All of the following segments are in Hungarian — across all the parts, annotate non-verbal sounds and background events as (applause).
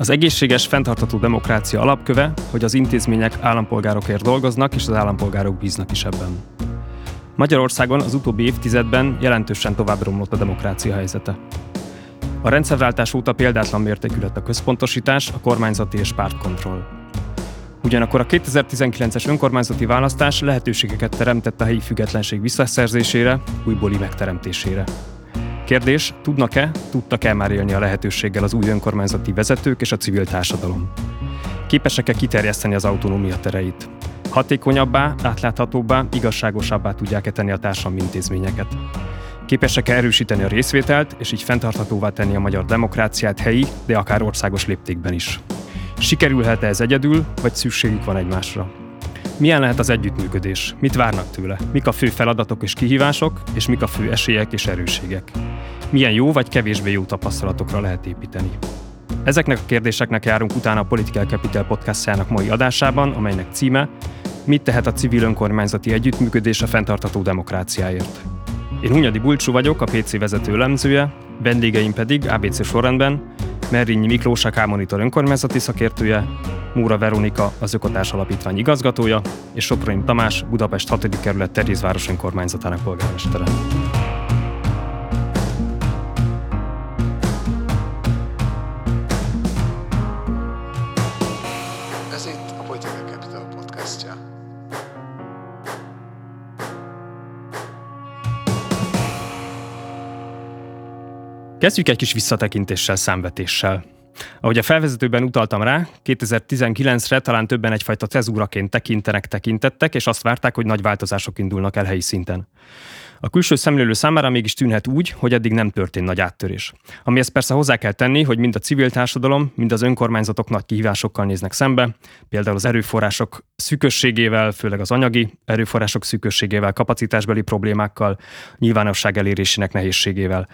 Az egészséges, fenntartható demokrácia alapköve, hogy az intézmények állampolgárokért dolgoznak, és az állampolgárok bíznak is ebben. Magyarországon az utóbbi évtizedben jelentősen tovább romlott a demokrácia helyzete. A rendszerváltás óta példátlan mértékű lett a központosítás, a kormányzati és pártkontroll. Ugyanakkor a 2019-es önkormányzati választás lehetőségeket teremtett a helyi függetlenség visszaszerzésére, újbóli megteremtésére. Kérdés, tudnak-e, tudtak-e már élni a lehetőséggel az új önkormányzati vezetők és a civil társadalom? Képesek-e kiterjeszteni az autonómia tereit? Hatékonyabbá, átláthatóbbá, igazságosabbá tudják-e tenni a társadalmi intézményeket? Képesek-e erősíteni a részvételt, és így fenntarthatóvá tenni a magyar demokráciát helyi, de akár országos léptékben is? Sikerülhet-e ez egyedül, vagy szükségük van egymásra? Milyen lehet az együttműködés? Mit várnak tőle? Mik a fő feladatok és kihívások, és mik a fő esélyek és erősségek? Milyen jó vagy kevésbé jó tapasztalatokra lehet építeni? Ezeknek a kérdéseknek járunk utána a Political Capital podcastjának mai adásában, amelynek címe Mit tehet a civil önkormányzati együttműködés a fenntartható demokráciáért? Én Hunyadi Bulcsú vagyok, a PC vezető lemzője, vendégeim pedig ABC sorrendben Merényi Miklós, a K-Monitor önkormányzati szakértője, Múra Veronika, az Ökotárs Alapítvány igazgatója, és Soproni Tamás, Budapest 6. kerület Terézváros önkormányzatának polgármestere. Kezdjük egy kis visszatekintéssel, számvetéssel. Ahogy a felvezetőben utaltam rá, 2019-re talán többen egyfajta cezúraként tekintenek, tekintettek, és azt várták, hogy nagy változások indulnak el helyi szinten. A külső szemlélő számára mégis tűnhet úgy, hogy eddig nem történt nagy áttörés. Ami ezt persze hozzá kell tenni, hogy mind a civil társadalom, mind az önkormányzatok nagy kihívásokkal néznek szembe, például az erőforrások szűkösségével, főleg az anyagi erőforrások szűkösségével, kapacitásbeli problémákkal, nyilvánosság elérésének nehézségével.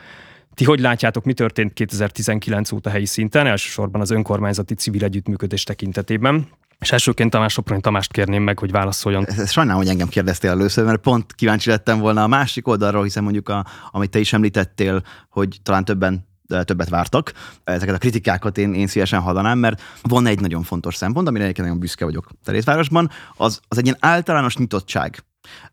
Ti hogy látjátok, mi történt 2019 óta helyi szinten, elsősorban az önkormányzati civil együttműködés tekintetében? És elsőként Tamás Soproni Tamást kérném meg, hogy válaszoljon. Sajnálom, hogy engem kérdeztél először, mert pont kíváncsi lettem volna a másik oldalról, hiszen mondjuk, a, amit te is említettél, hogy talán többen többet vártak. Ezeket a kritikákat én, én szívesen hallanám, mert van egy nagyon fontos szempont, amire egyébként nagyon büszke vagyok Terézvárosban, az, az egy ilyen általános nyitottság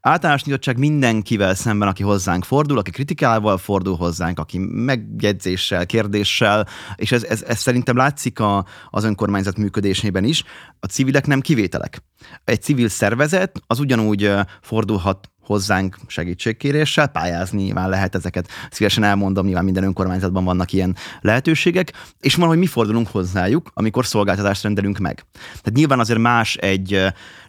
Általános nyitottság mindenkivel szemben, aki hozzánk fordul, aki kritikával fordul hozzánk, aki megjegyzéssel, kérdéssel, és ez, ez, ez szerintem látszik a, az önkormányzat működésében is. A civilek nem kivételek. Egy civil szervezet az ugyanúgy fordulhat hozzánk segítségkéréssel, pályázni nyilván lehet ezeket, szívesen elmondom, nyilván minden önkormányzatban vannak ilyen lehetőségek, és van, hogy mi fordulunk hozzájuk, amikor szolgáltatást rendelünk meg. Tehát nyilván azért más egy,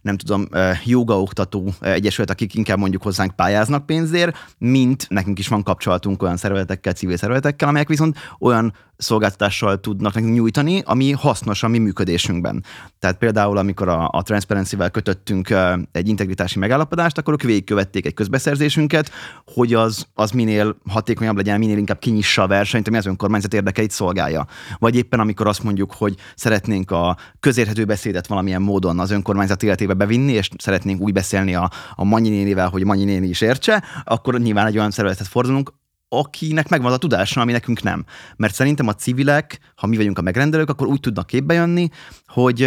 nem tudom, jogaoktató egyesület, akik inkább mondjuk hozzánk pályáznak pénzért, mint nekünk is van kapcsolatunk olyan szervezetekkel, civil szervezetekkel, amelyek viszont olyan szolgáltatással tudnak nekünk nyújtani, ami hasznos a mi működésünkben. Tehát például, amikor a, a Transparency-vel kötöttünk egy integritási megállapodást, akkor ők végigkövették egy közbeszerzésünket, hogy az, az minél hatékonyabb legyen, minél inkább kinyissa a versenyt, ami az önkormányzat érdekeit szolgálja. Vagy éppen amikor azt mondjuk, hogy szeretnénk a közérthető beszédet valamilyen módon az önkormányzat életébe bevinni, és szeretnénk úgy beszélni a, a Manyi nénivel, hogy Manyi néni is értse, akkor nyilván egy olyan szervezetet fordulunk, akinek megvan a tudása, ami nekünk nem. Mert szerintem a civilek, ha mi vagyunk a megrendelők, akkor úgy tudnak képbe jönni, hogy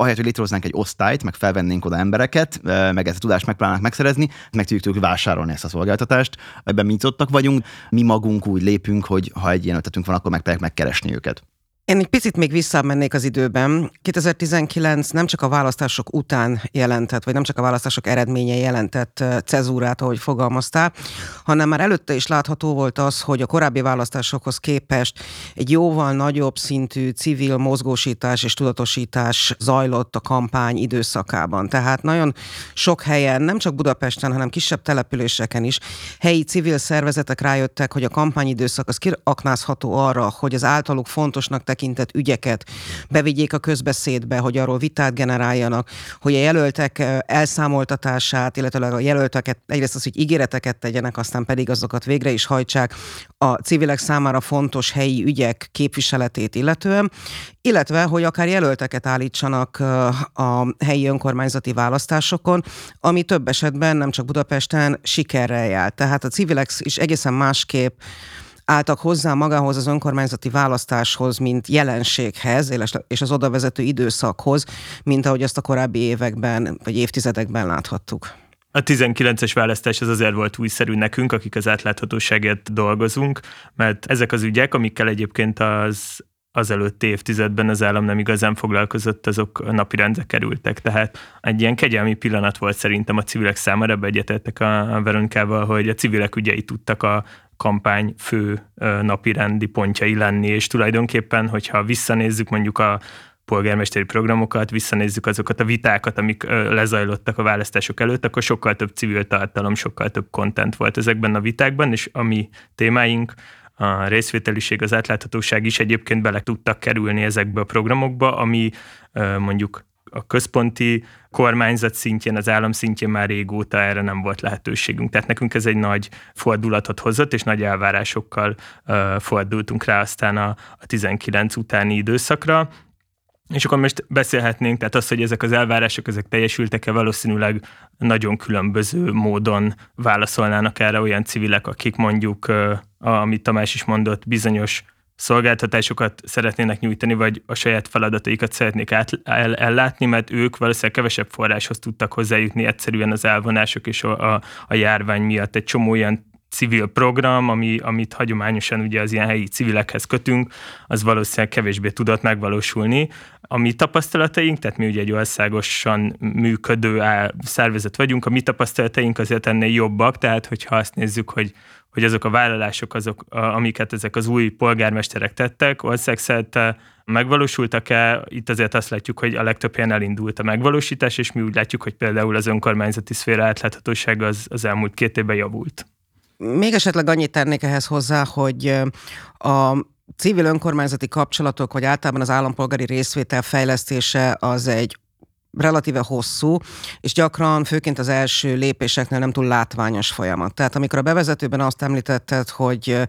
ahelyett, hogy létrehoznánk egy osztályt, meg felvennénk oda embereket, meg ezt a tudást megpróbálnak megszerezni, meg tudjuk tőlük vásárolni ezt a szolgáltatást. Ebben mi nyitottak vagyunk, mi magunk úgy lépünk, hogy ha egy ilyen ötletünk van, akkor megpróbáljuk megkeresni őket. Én egy picit még visszamennék az időben. 2019 nem csak a választások után jelentett, vagy nem csak a választások eredménye jelentett cezúrát, ahogy fogalmaztál, hanem már előtte is látható volt az, hogy a korábbi választásokhoz képest egy jóval nagyobb szintű civil mozgósítás és tudatosítás zajlott a kampány időszakában. Tehát nagyon sok helyen, nem csak Budapesten, hanem kisebb településeken is helyi civil szervezetek rájöttek, hogy a kampányidőszak az kiaknázható arra, hogy az általuk fontosnak tekintett ügyeket bevigyék a közbeszédbe, hogy arról vitát generáljanak, hogy a jelöltek elszámoltatását, illetve a jelölteket egyrészt az, hogy ígéreteket tegyenek, aztán pedig azokat végre is hajtsák a civilek számára fontos helyi ügyek képviseletét illetően, illetve, hogy akár jelölteket állítsanak a helyi önkormányzati választásokon, ami több esetben nem csak Budapesten sikerrel járt. Tehát a civilek is egészen másképp álltak hozzá magához az önkormányzati választáshoz, mint jelenséghez, és az oda vezető időszakhoz, mint ahogy azt a korábbi években vagy évtizedekben láthattuk. A 19-es választás az azért volt újszerű nekünk, akik az átláthatóságért dolgozunk, mert ezek az ügyek, amikkel egyébként az az előtti évtizedben az állam nem igazán foglalkozott, azok napirendre kerültek. Tehát egy ilyen kegyelmi pillanat volt szerintem a civilek számára, egyetértek a Veronikával, hogy a civilek ügyei tudtak a kampány fő napirendi pontjai lenni, és tulajdonképpen, hogyha visszanézzük mondjuk a polgármesteri programokat, visszanézzük azokat a vitákat, amik lezajlottak a választások előtt, akkor sokkal több civil tartalom, sokkal több kontent volt ezekben a vitákban, és a mi témáink, a részvételiség, az átláthatóság is egyébként bele tudtak kerülni ezekbe a programokba, ami mondjuk a központi kormányzat szintjén, az állam szintjén már régóta erre nem volt lehetőségünk. Tehát nekünk ez egy nagy fordulatot hozott, és nagy elvárásokkal fordultunk rá aztán a, a 19 utáni időszakra. És akkor most beszélhetnénk, tehát az, hogy ezek az elvárások, ezek teljesültek-e, valószínűleg nagyon különböző módon válaszolnának erre olyan civilek, akik mondjuk, amit Tamás is mondott, bizonyos szolgáltatásokat szeretnének nyújtani, vagy a saját feladataikat szeretnék át, el, ellátni, mert ők valószínűleg kevesebb forráshoz tudtak hozzájutni egyszerűen az elvonások és a, a, a járvány miatt. Egy csomó olyan civil program, ami, amit hagyományosan ugye az ilyen helyi civilekhez kötünk, az valószínűleg kevésbé tudott megvalósulni. A mi tapasztalataink, tehát mi ugye egy országosan működő szervezet vagyunk, a mi tapasztalataink azért ennél jobbak, tehát hogyha azt nézzük, hogy hogy azok a vállalások, azok, amiket ezek az új polgármesterek tettek, országszerte megvalósultak-e? Itt azért azt látjuk, hogy a legtöbb helyen elindult a megvalósítás, és mi úgy látjuk, hogy például az önkormányzati szféra átláthatóság az, az elmúlt két évben javult. Még esetleg annyit tennék ehhez hozzá, hogy a civil önkormányzati kapcsolatok, vagy általában az állampolgári részvétel fejlesztése az egy relatíve hosszú, és gyakran, főként az első lépéseknél nem túl látványos folyamat. Tehát amikor a bevezetőben azt említetted, hogy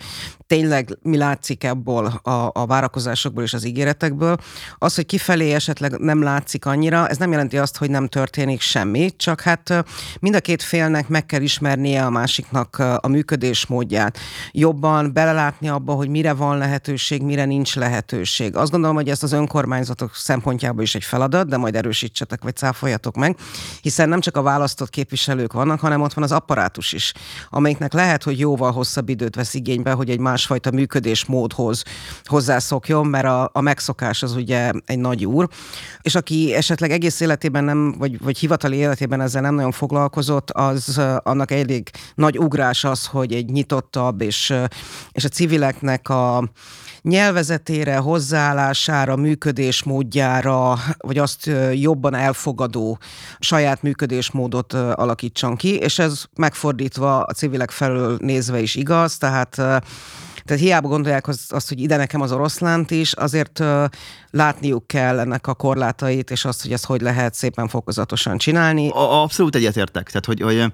tényleg mi látszik ebből a, a várakozásokból és az ígéretekből, az, hogy kifelé esetleg nem látszik annyira, ez nem jelenti azt, hogy nem történik semmi, csak hát mind a két félnek meg kell ismernie a másiknak a működés módját. Jobban belelátni abba, hogy mire van lehetőség, mire nincs lehetőség. Azt gondolom, hogy ezt az önkormányzatok szempontjából is egy feladat, de majd erősítsetek vagy cáfoljatok meg, hiszen nem csak a választott képviselők vannak, hanem ott van az apparátus is, amelyiknek lehet, hogy jóval hosszabb időt vesz igénybe, hogy egy másfajta működésmódhoz hozzászokjon, mert a, a megszokás az ugye egy nagy úr, és aki esetleg egész életében nem, vagy, vagy hivatali életében ezzel nem nagyon foglalkozott, az annak elég nagy ugrás az, hogy egy nyitottabb és, és a civileknek a nyelvezetére, hozzáállására, működésmódjára, vagy azt jobban elfogadó saját működésmódot alakítson ki, és ez megfordítva a civilek felől nézve is igaz, tehát tehát hiába gondolják azt, azt, hogy ide nekem az oroszlánt is, azért látniuk kell ennek a korlátait, és azt, hogy ezt hogy lehet szépen fokozatosan csinálni. Abszolút egyetértek. Tehát, hogy, hogy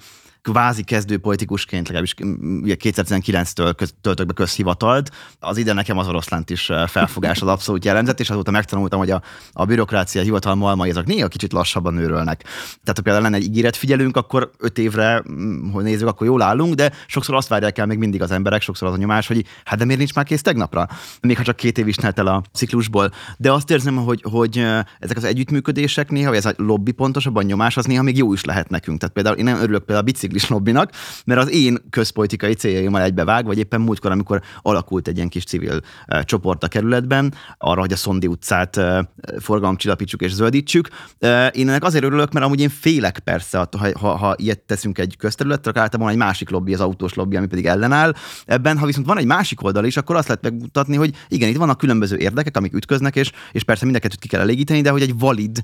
kvázi kezdő politikusként, legalábbis 2019-től töltök be közhivatalt. Az ide nekem az oroszlánt is felfogás az abszolút jelentett, és azóta megtanultam, hogy a, a bürokrácia hivatal malmai azok néha kicsit lassabban nőrölnek. Tehát ha például lenne egy ígéret figyelünk, akkor öt évre, hogy nézzük, akkor jól állunk, de sokszor azt várják el még mindig az emberek, sokszor az a nyomás, hogy hát de miért nincs már kész tegnapra? Még ha csak két év is el a ciklusból. De azt érzem, hogy, hogy ezek az együttműködések néha, vagy ez a lobby pontosabban nyomás, az néha még jó is lehet nekünk. Tehát például én nem örülök például a bicikli biciklis lobbinak, mert az én közpolitikai céljaimmal egybevág, vagy éppen múltkor, amikor alakult egy ilyen kis civil uh, csoport a kerületben, arra, hogy a Szondi utcát uh, forgalomcsillapítsuk és zöldítsük. Uh, én ennek azért örülök, mert amúgy én félek persze, ha, ha, ha ilyet teszünk egy közterületre, akkor általában egy másik lobby, az autós lobby, ami pedig ellenáll. Ebben, ha viszont van egy másik oldal is, akkor azt lehet megmutatni, hogy igen, itt vannak különböző érdekek, amik ütköznek, és, és persze mindeket ki kell elégíteni, de hogy egy valid,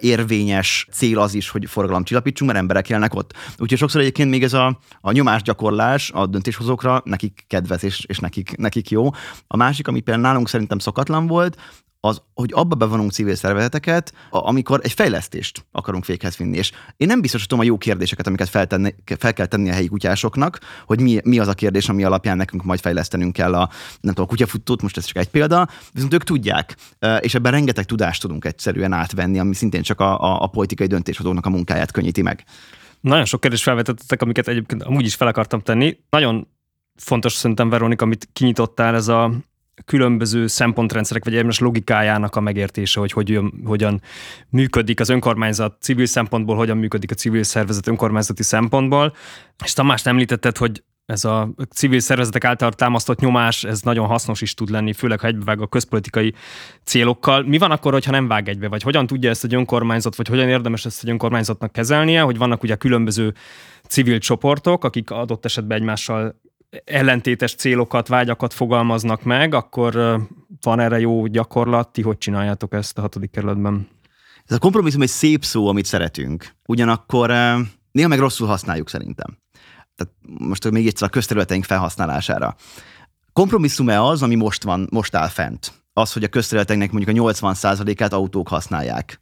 érvényes cél az is, hogy forgalomcsillapítsunk, mert emberek élnek ott. Úgyhogy sokszor egyébként még ez a, a nyomásgyakorlás a döntéshozókra nekik kedvez és, és nekik, nekik jó. A másik, ami például nálunk szerintem szokatlan volt, az, hogy abba bevonunk civil szervezeteket, amikor egy fejlesztést akarunk véghez vinni. És én nem biztosítom a jó kérdéseket, amiket feltenni, fel kell tenni a helyi kutyásoknak, hogy mi, mi az a kérdés, ami alapján nekünk majd fejlesztenünk kell a, nem tudom, a kutyafutót, most ez csak egy példa, viszont ők tudják, és ebben rengeteg tudást tudunk egyszerűen átvenni, ami szintén csak a, a, a politikai döntéshozóknak a munkáját könnyíti meg. Nagyon sok kérdést felvetettetek, amiket egyébként amúgy is fel akartam tenni. Nagyon fontos szerintem, Veronika, amit kinyitottál, ez a különböző szempontrendszerek vagy érmes logikájának a megértése, hogy hogyan, hogyan működik az önkormányzat civil szempontból, hogyan működik a civil szervezet önkormányzati szempontból. És Tamás említetted, hogy ez a civil szervezetek által támasztott nyomás, ez nagyon hasznos is tud lenni, főleg ha egybevág a közpolitikai célokkal. Mi van akkor, hogyha nem vág egybe, vagy hogyan tudja ezt egy önkormányzat, vagy hogyan érdemes ezt egy önkormányzatnak kezelnie, hogy vannak ugye különböző civil csoportok, akik adott esetben egymással ellentétes célokat, vágyakat fogalmaznak meg, akkor van erre jó gyakorlat, ti hogy csináljátok ezt a hatodik kerületben? Ez a kompromisszum egy szép szó, amit szeretünk. Ugyanakkor néha meg rosszul használjuk szerintem. Tehát most még egyszer a közterületeink felhasználására. Kompromisszum-e az, ami most van, most áll fent? Az, hogy a közterületeinknek mondjuk a 80%-át autók használják.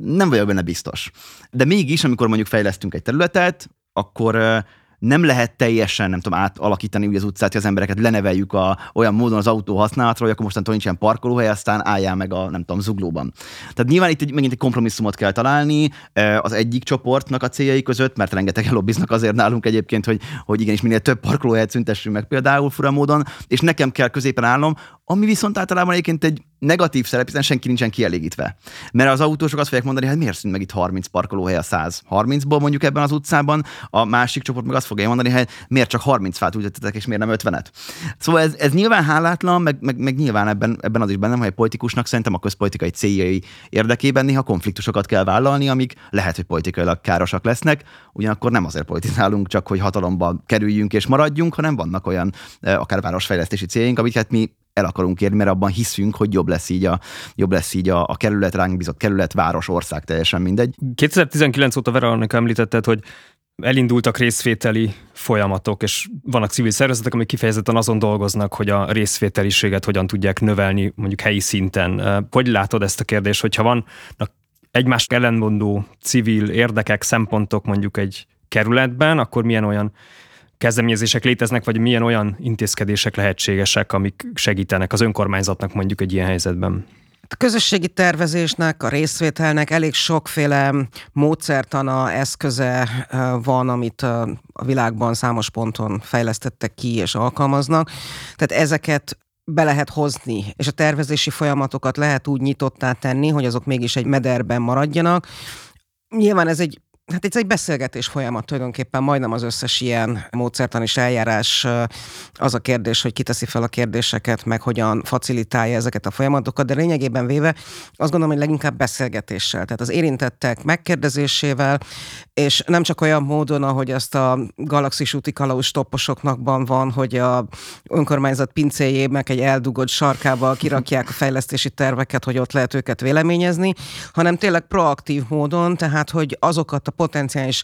Nem vagyok benne biztos. De mégis, amikor mondjuk fejlesztünk egy területet, akkor nem lehet teljesen, nem tudom, átalakítani úgy az utcát, hogy az embereket leneveljük a, olyan módon az autó használatra, hogy akkor mostantól nincsen parkolóhely, aztán álljál meg a, nem tudom, zuglóban. Tehát nyilván itt egy, megint egy kompromisszumot kell találni az egyik csoportnak a céljai között, mert rengeteg lobbiznak azért nálunk egyébként, hogy, hogy igenis minél több parkolóhelyet szüntessünk meg például furamódon, és nekem kell középen állnom, ami viszont általában egyébként egy negatív szerep, hiszen senki nincsen kielégítve. Mert az autósok azt fogják mondani, hogy hát miért szűnt meg itt 30 parkolóhely a 130-ból mondjuk ebben az utcában, a másik csoport meg azt fogja mondani, hogy miért csak 30 fát ültetetek, és miért nem 50-et. Szóval ez, ez nyilván hálátlan, meg, meg, meg nyilván ebben, ebben az is bennem, hogy egy politikusnak szerintem a közpolitikai céljai érdekében néha konfliktusokat kell vállalni, amik lehet, hogy politikailag károsak lesznek, ugyanakkor nem azért politizálunk, csak hogy hatalomba kerüljünk és maradjunk, hanem vannak olyan eh, akár városfejlesztési céljaink, amiket mi el akarunk érni, mert abban hiszünk, hogy jobb lesz így a, jobb lesz így a, a kerület, ránk bizott kerület, város, ország, teljesen mindegy. 2019 óta Veronika említetted, hogy elindultak részvételi folyamatok, és vannak civil szervezetek, amik kifejezetten azon dolgoznak, hogy a részvételiséget hogyan tudják növelni mondjuk helyi szinten. Hogy látod ezt a kérdést, hogyha vannak egymás ellenmondó civil érdekek, szempontok mondjuk egy kerületben, akkor milyen olyan kezdeményezések léteznek, vagy milyen olyan intézkedések lehetségesek, amik segítenek az önkormányzatnak mondjuk egy ilyen helyzetben? A közösségi tervezésnek, a részvételnek elég sokféle módszertana, eszköze van, amit a világban számos ponton fejlesztettek ki és alkalmaznak. Tehát ezeket be lehet hozni, és a tervezési folyamatokat lehet úgy nyitottá tenni, hogy azok mégis egy mederben maradjanak. Nyilván ez egy Hát ez egy beszélgetés folyamat tulajdonképpen, majdnem az összes ilyen módszertan és eljárás az a kérdés, hogy kiteszi fel a kérdéseket, meg hogyan facilitálja ezeket a folyamatokat, de lényegében véve azt gondolom, hogy leginkább beszélgetéssel, tehát az érintettek megkérdezésével, és nem csak olyan módon, ahogy ezt a galaxis úti kalauz topposoknakban van, hogy a önkormányzat pincéjének egy eldugott sarkába kirakják a fejlesztési terveket, hogy ott lehet őket véleményezni, hanem tényleg proaktív módon, tehát hogy azokat a potenciális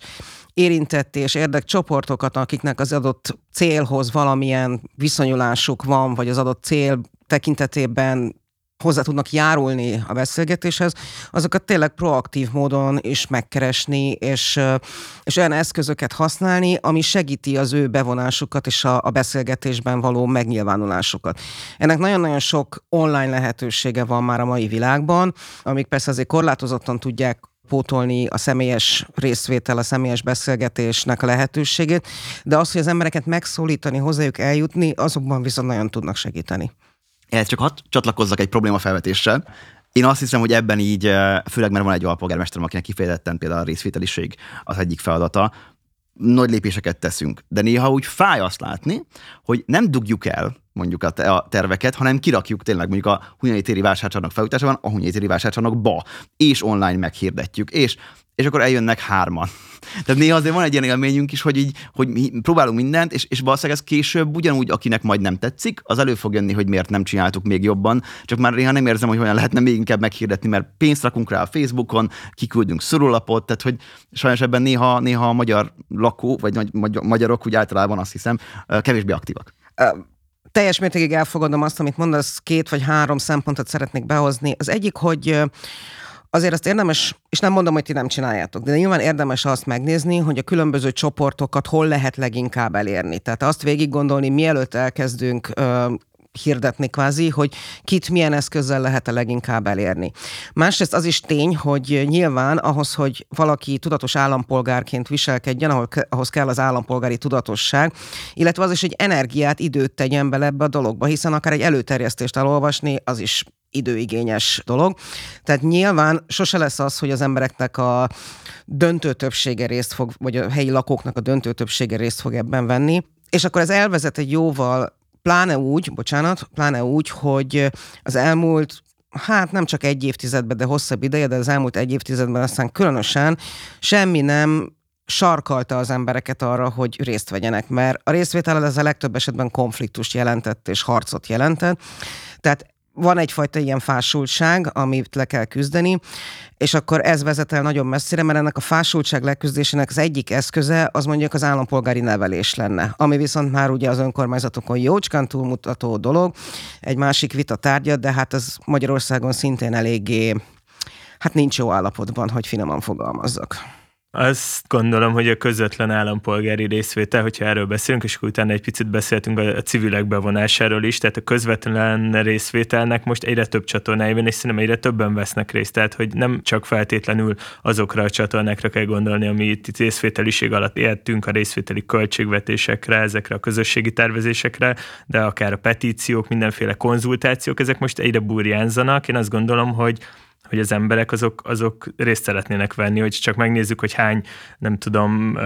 érintett és érdekcsoportokat, akiknek az adott célhoz valamilyen viszonyulásuk van, vagy az adott cél tekintetében hozzá tudnak járulni a beszélgetéshez, azokat tényleg proaktív módon is megkeresni, és, és olyan eszközöket használni, ami segíti az ő bevonásukat és a, a beszélgetésben való megnyilvánulásukat. Ennek nagyon-nagyon sok online lehetősége van már a mai világban, amik persze azért korlátozottan tudják pótolni a személyes részvétel, a személyes beszélgetésnek a lehetőségét, de az, hogy az embereket megszólítani, hozzájuk eljutni, azokban viszont nagyon tudnak segíteni. Ehhez csak hat csatlakozzak egy probléma felvetéssel. Én azt hiszem, hogy ebben így, eh, főleg mert van egy alpolgármesterem, akinek kifejezetten például a részvételiség az egyik feladata, nagy lépéseket teszünk. De néha úgy fáj azt látni, hogy nem dugjuk el mondjuk a terveket, hanem kirakjuk tényleg mondjuk a Hunyai téri vásárcsarnok felújításában a Hunyai téri vásárcsarnokba, és online meghirdetjük, és és akkor eljönnek hárman. (laughs) Tehát néha azért van egy ilyen élményünk is, hogy így, hogy mi próbálunk mindent, és, és valószínűleg ez később ugyanúgy, akinek majd nem tetszik, az elő fog jönni, hogy miért nem csináltuk még jobban, csak már néha nem érzem, hogy olyan lehetne még inkább meghirdetni, mert pénzt rakunk rá a Facebookon, kiküldünk szorulapot, tehát hogy sajnos ebben néha, néha a magyar lakó, vagy magyarok úgy általában azt hiszem, kevésbé aktívak teljes mértékig elfogadom azt, amit mondasz, két vagy három szempontot szeretnék behozni. Az egyik, hogy azért azt érdemes, és nem mondom, hogy ti nem csináljátok, de nyilván érdemes azt megnézni, hogy a különböző csoportokat hol lehet leginkább elérni. Tehát azt végig gondolni, mielőtt elkezdünk hirdetni kvázi, hogy kit milyen eszközzel lehet a leginkább elérni. Másrészt az is tény, hogy nyilván ahhoz, hogy valaki tudatos állampolgárként viselkedjen, ahhoz kell az állampolgári tudatosság, illetve az is, hogy energiát, időt tegyen bele ebbe a dologba, hiszen akár egy előterjesztést elolvasni, az is időigényes dolog. Tehát nyilván sose lesz az, hogy az embereknek a döntő többsége részt fog, vagy a helyi lakóknak a döntő többsége részt fog ebben venni. És akkor ez elvezet egy jóval, pláne úgy, bocsánat, pláne úgy, hogy az elmúlt hát nem csak egy évtizedben, de hosszabb ideje, de az elmúlt egy évtizedben aztán különösen semmi nem sarkalta az embereket arra, hogy részt vegyenek, mert a részvétel az a legtöbb esetben konfliktust jelentett és harcot jelentett. Tehát van egyfajta ilyen fásultság, amit le kell küzdeni, és akkor ez vezet el nagyon messzire, mert ennek a fásultság leküzdésének az egyik eszköze az mondjuk az állampolgári nevelés lenne, ami viszont már ugye az önkormányzatokon jócskán túlmutató dolog, egy másik vita tárgya, de hát ez Magyarországon szintén eléggé, hát nincs jó állapotban, hogy finoman fogalmazzak. Azt gondolom, hogy a közvetlen állampolgári részvétel, hogyha erről beszélünk, és akkor utána egy picit beszéltünk a civilek bevonásáról is, tehát a közvetlen részvételnek most egyre több csatornája van, és szerintem egyre többen vesznek részt, tehát hogy nem csak feltétlenül azokra a csatornákra kell gondolni, ami itt részvételiség alatt éltünk, a részvételi költségvetésekre, ezekre a közösségi tervezésekre, de akár a petíciók, mindenféle konzultációk, ezek most egyre burjánzanak. Én azt gondolom, hogy hogy az emberek azok, azok részt szeretnének venni, hogy csak megnézzük, hogy hány, nem tudom,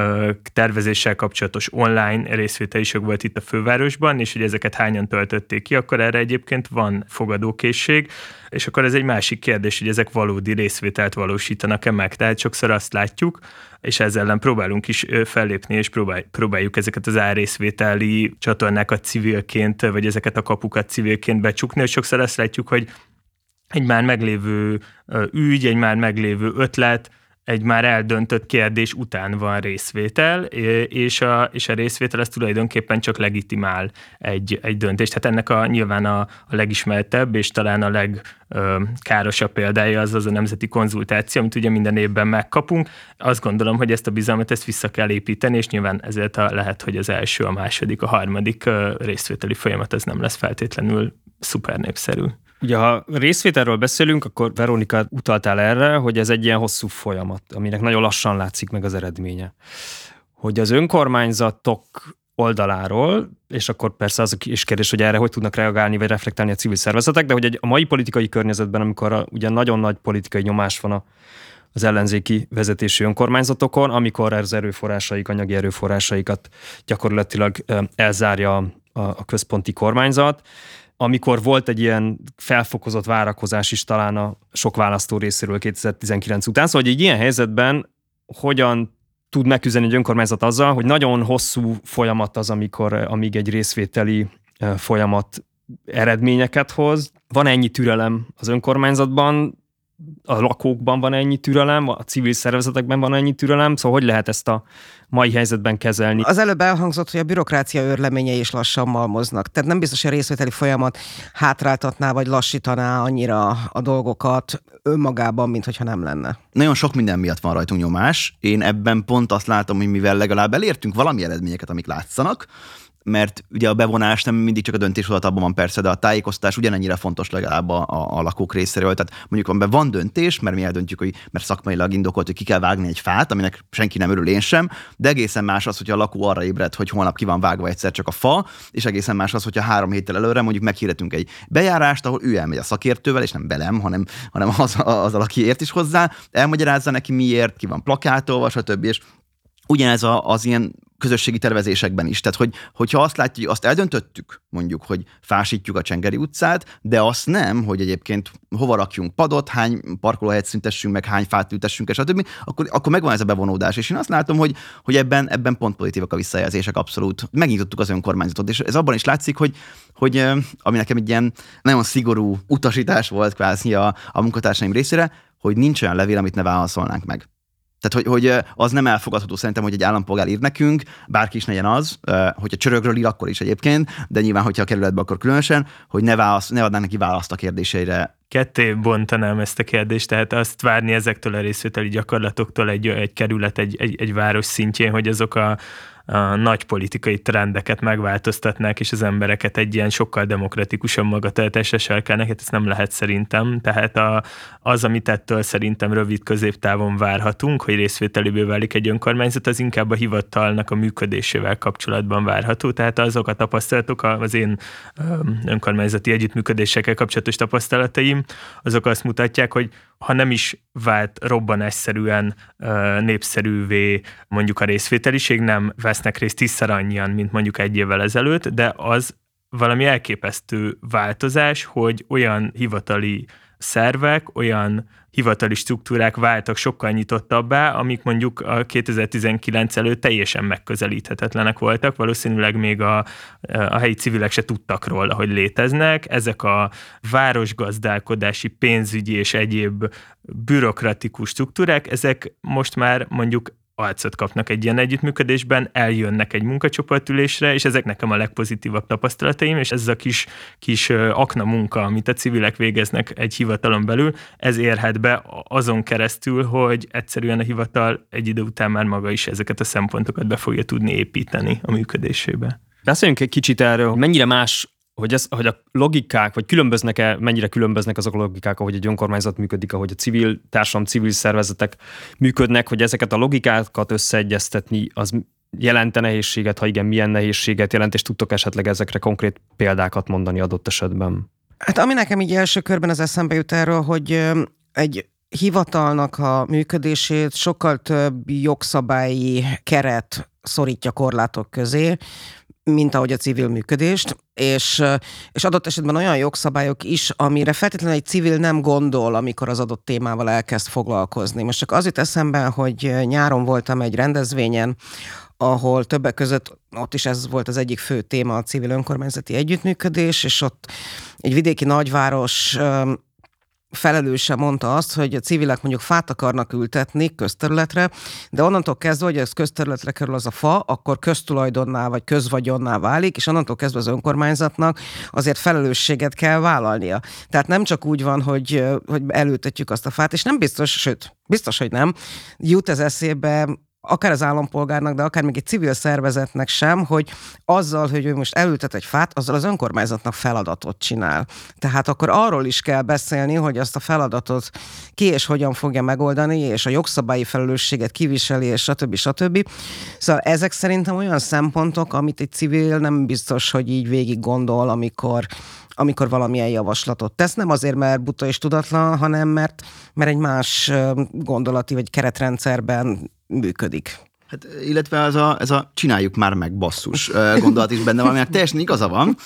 tervezéssel kapcsolatos online részvételiség volt itt a fővárosban, és hogy ezeket hányan töltötték ki, akkor erre egyébként van fogadókészség, és akkor ez egy másik kérdés, hogy ezek valódi részvételt valósítanak-e meg. Tehát sokszor azt látjuk, és ezzel ellen próbálunk is fellépni, és próbál, próbáljuk ezeket az árrészvételi csatornákat civilként, vagy ezeket a kapukat civilként becsukni, és sokszor azt látjuk, hogy egy már meglévő ügy, egy már meglévő ötlet, egy már eldöntött kérdés után van részvétel, és a, és a részvétel az tulajdonképpen csak legitimál egy, egy döntést. Tehát ennek a, nyilván a, a legismertebb és talán a legkárosabb példája az az a nemzeti konzultáció, amit ugye minden évben megkapunk. Azt gondolom, hogy ezt a bizalmat ezt vissza kell építeni, és nyilván ezért a, lehet, hogy az első, a második, a harmadik részvételi folyamat ez nem lesz feltétlenül szuper népszerű. Ugye, ha részvételről beszélünk, akkor Veronika utaltál erre, hogy ez egy ilyen hosszú folyamat, aminek nagyon lassan látszik meg az eredménye. Hogy az önkormányzatok oldaláról, és akkor persze az is kérdés, hogy erre hogy tudnak reagálni vagy reflektálni a civil szervezetek, de hogy a mai politikai környezetben, amikor a, ugye nagyon nagy politikai nyomás van a, az ellenzéki vezetési önkormányzatokon, amikor az erőforrásaik, anyagi erőforrásaikat gyakorlatilag elzárja a, a központi kormányzat, amikor volt egy ilyen felfokozott várakozás is talán a sok választó részéről 2019 után. Szóval, hogy egy ilyen helyzetben hogyan tud megküzdeni egy önkormányzat azzal, hogy nagyon hosszú folyamat az, amikor, amíg egy részvételi folyamat eredményeket hoz. Van ennyi türelem az önkormányzatban, a lakókban van ennyi türelem, a civil szervezetekben van ennyi türelem, szóval hogy lehet ezt a mai helyzetben kezelni? Az előbb elhangzott, hogy a bürokrácia őrleményei is lassan malmoznak. Tehát nem biztos, hogy a részvételi folyamat hátráltatná vagy lassítaná annyira a dolgokat önmagában, mint hogyha nem lenne. Nagyon sok minden miatt van rajtunk nyomás. Én ebben pont azt látom, hogy mivel legalább elértünk valami eredményeket, amik látszanak, mert ugye a bevonás nem mindig csak a döntéshozatalban van persze, de a tájékoztatás ugyanennyire fontos legalább a, a, a lakók részéről. Tehát mondjuk amiben van döntés, mert mi eldöntjük, hogy mert szakmailag indokolt, hogy ki kell vágni egy fát, aminek senki nem örül én sem, de egészen más az, hogy a lakó arra ébred, hogy holnap ki van vágva egyszer csak a fa, és egészen más az, hogyha három héttel előre mondjuk meghirdetünk egy bejárást, ahol ő elmegy a szakértővel, és nem belem, hanem, hanem az, az, aki ért is hozzá, elmagyarázza neki miért, ki van plakátolva, stb. És ugyanez a, az ilyen közösségi tervezésekben is. Tehát, hogy, hogyha azt látjuk, hogy azt eldöntöttük, mondjuk, hogy fásítjuk a Csengeri utcát, de azt nem, hogy egyébként hova rakjunk padot, hány parkolóhelyet szüntessünk meg, hány fát ültessünk, és stb., akkor, akkor megvan ez a bevonódás. És én azt látom, hogy, hogy ebben, ebben pont pozitívak a visszajelzések abszolút. Megnyitottuk az önkormányzatot, és ez abban is látszik, hogy, hogy ami nekem egy ilyen nagyon szigorú utasítás volt kvázi a, a munkatársaim részére, hogy nincs olyan levél, amit ne válaszolnánk meg. Tehát, hogy, hogy az nem elfogadható szerintem, hogy egy állampolgár ír nekünk, bárki is legyen az, hogyha csörögről ír, akkor is egyébként, de nyilván, hogyha a kerületbe, akkor különösen, hogy ne, válasz, ne adnánk neki választ a kérdéseire. Ketté bontanám ezt a kérdést, tehát azt várni ezektől a részvételi gyakorlatoktól egy, egy kerület, egy, egy, egy város szintjén, hogy azok a nagy politikai trendeket megváltoztatnák, és az embereket egy ilyen sokkal demokratikusabb magatartásra serkelnek, hát ezt nem lehet szerintem. Tehát a, az, amit ettől szerintem rövid középtávon várhatunk, hogy részvételéből válik egy önkormányzat, az inkább a hivatalnak a működésével kapcsolatban várható. Tehát azok a tapasztalatok, az én önkormányzati együttműködésekkel kapcsolatos tapasztalataim, azok azt mutatják, hogy ha nem is vált robbanásszerűen népszerűvé mondjuk a részvételiség, nem vesznek részt tízszer annyian, mint mondjuk egy évvel ezelőtt, de az valami elképesztő változás, hogy olyan hivatali szervek, olyan hivatali struktúrák váltak sokkal nyitottabbá, amik mondjuk a 2019 előtt teljesen megközelíthetetlenek voltak, valószínűleg még a, a helyi civilek se tudtak róla, hogy léteznek. Ezek a városgazdálkodási, pénzügyi és egyéb bürokratikus struktúrák, ezek most már mondjuk arcot kapnak egy ilyen együttműködésben, eljönnek egy munkacsoportülésre, és ezek nekem a legpozitívabb tapasztalataim, és ez a kis, kis akna munka, amit a civilek végeznek egy hivatalon belül, ez érhet be azon keresztül, hogy egyszerűen a hivatal egy idő után már maga is ezeket a szempontokat be fogja tudni építeni a működésébe. Beszéljünk egy kicsit erről, mennyire más hogy, ez, hogy a logikák, vagy különböznek-e, mennyire különböznek azok a logikák, ahogy egy önkormányzat működik, ahogy a civil társadalom, civil szervezetek működnek, hogy ezeket a logikákat összeegyeztetni, az jelente nehézséget, ha igen, milyen nehézséget jelent, és tudtok esetleg ezekre konkrét példákat mondani adott esetben? Hát ami nekem így első körben az eszembe jut erről, hogy egy hivatalnak a működését sokkal több jogszabályi keret szorítja korlátok közé, mint ahogy a civil működést, és, és adott esetben olyan jogszabályok is, amire feltétlenül egy civil nem gondol, amikor az adott témával elkezd foglalkozni. Most csak az jut eszembe, hogy nyáron voltam egy rendezvényen, ahol többek között ott is ez volt az egyik fő téma, a civil önkormányzati együttműködés, és ott egy vidéki nagyváros felelőse mondta azt, hogy a civilek mondjuk fát akarnak ültetni közterületre, de onnantól kezdve, hogy ez közterületre kerül az a fa, akkor köztulajdonná vagy közvagyonná válik, és onnantól kezdve az önkormányzatnak azért felelősséget kell vállalnia. Tehát nem csak úgy van, hogy, hogy elültetjük azt a fát, és nem biztos, sőt, biztos, hogy nem, jut ez eszébe akár az állampolgárnak, de akár még egy civil szervezetnek sem, hogy azzal, hogy ő most elültet egy fát, azzal az önkormányzatnak feladatot csinál. Tehát akkor arról is kell beszélni, hogy azt a feladatot ki és hogyan fogja megoldani, és a jogszabályi felelősséget kiviseli, és stb. stb. Szóval ezek szerintem olyan szempontok, amit egy civil nem biztos, hogy így végig gondol, amikor amikor valamilyen javaslatot tesz. Nem azért, mert buta és tudatlan, hanem mert, mert egy más gondolati vagy keretrendszerben működik. Hát, illetve ez a, ez a csináljuk már meg basszus gondolat is benne van, mert teljesen igaza van.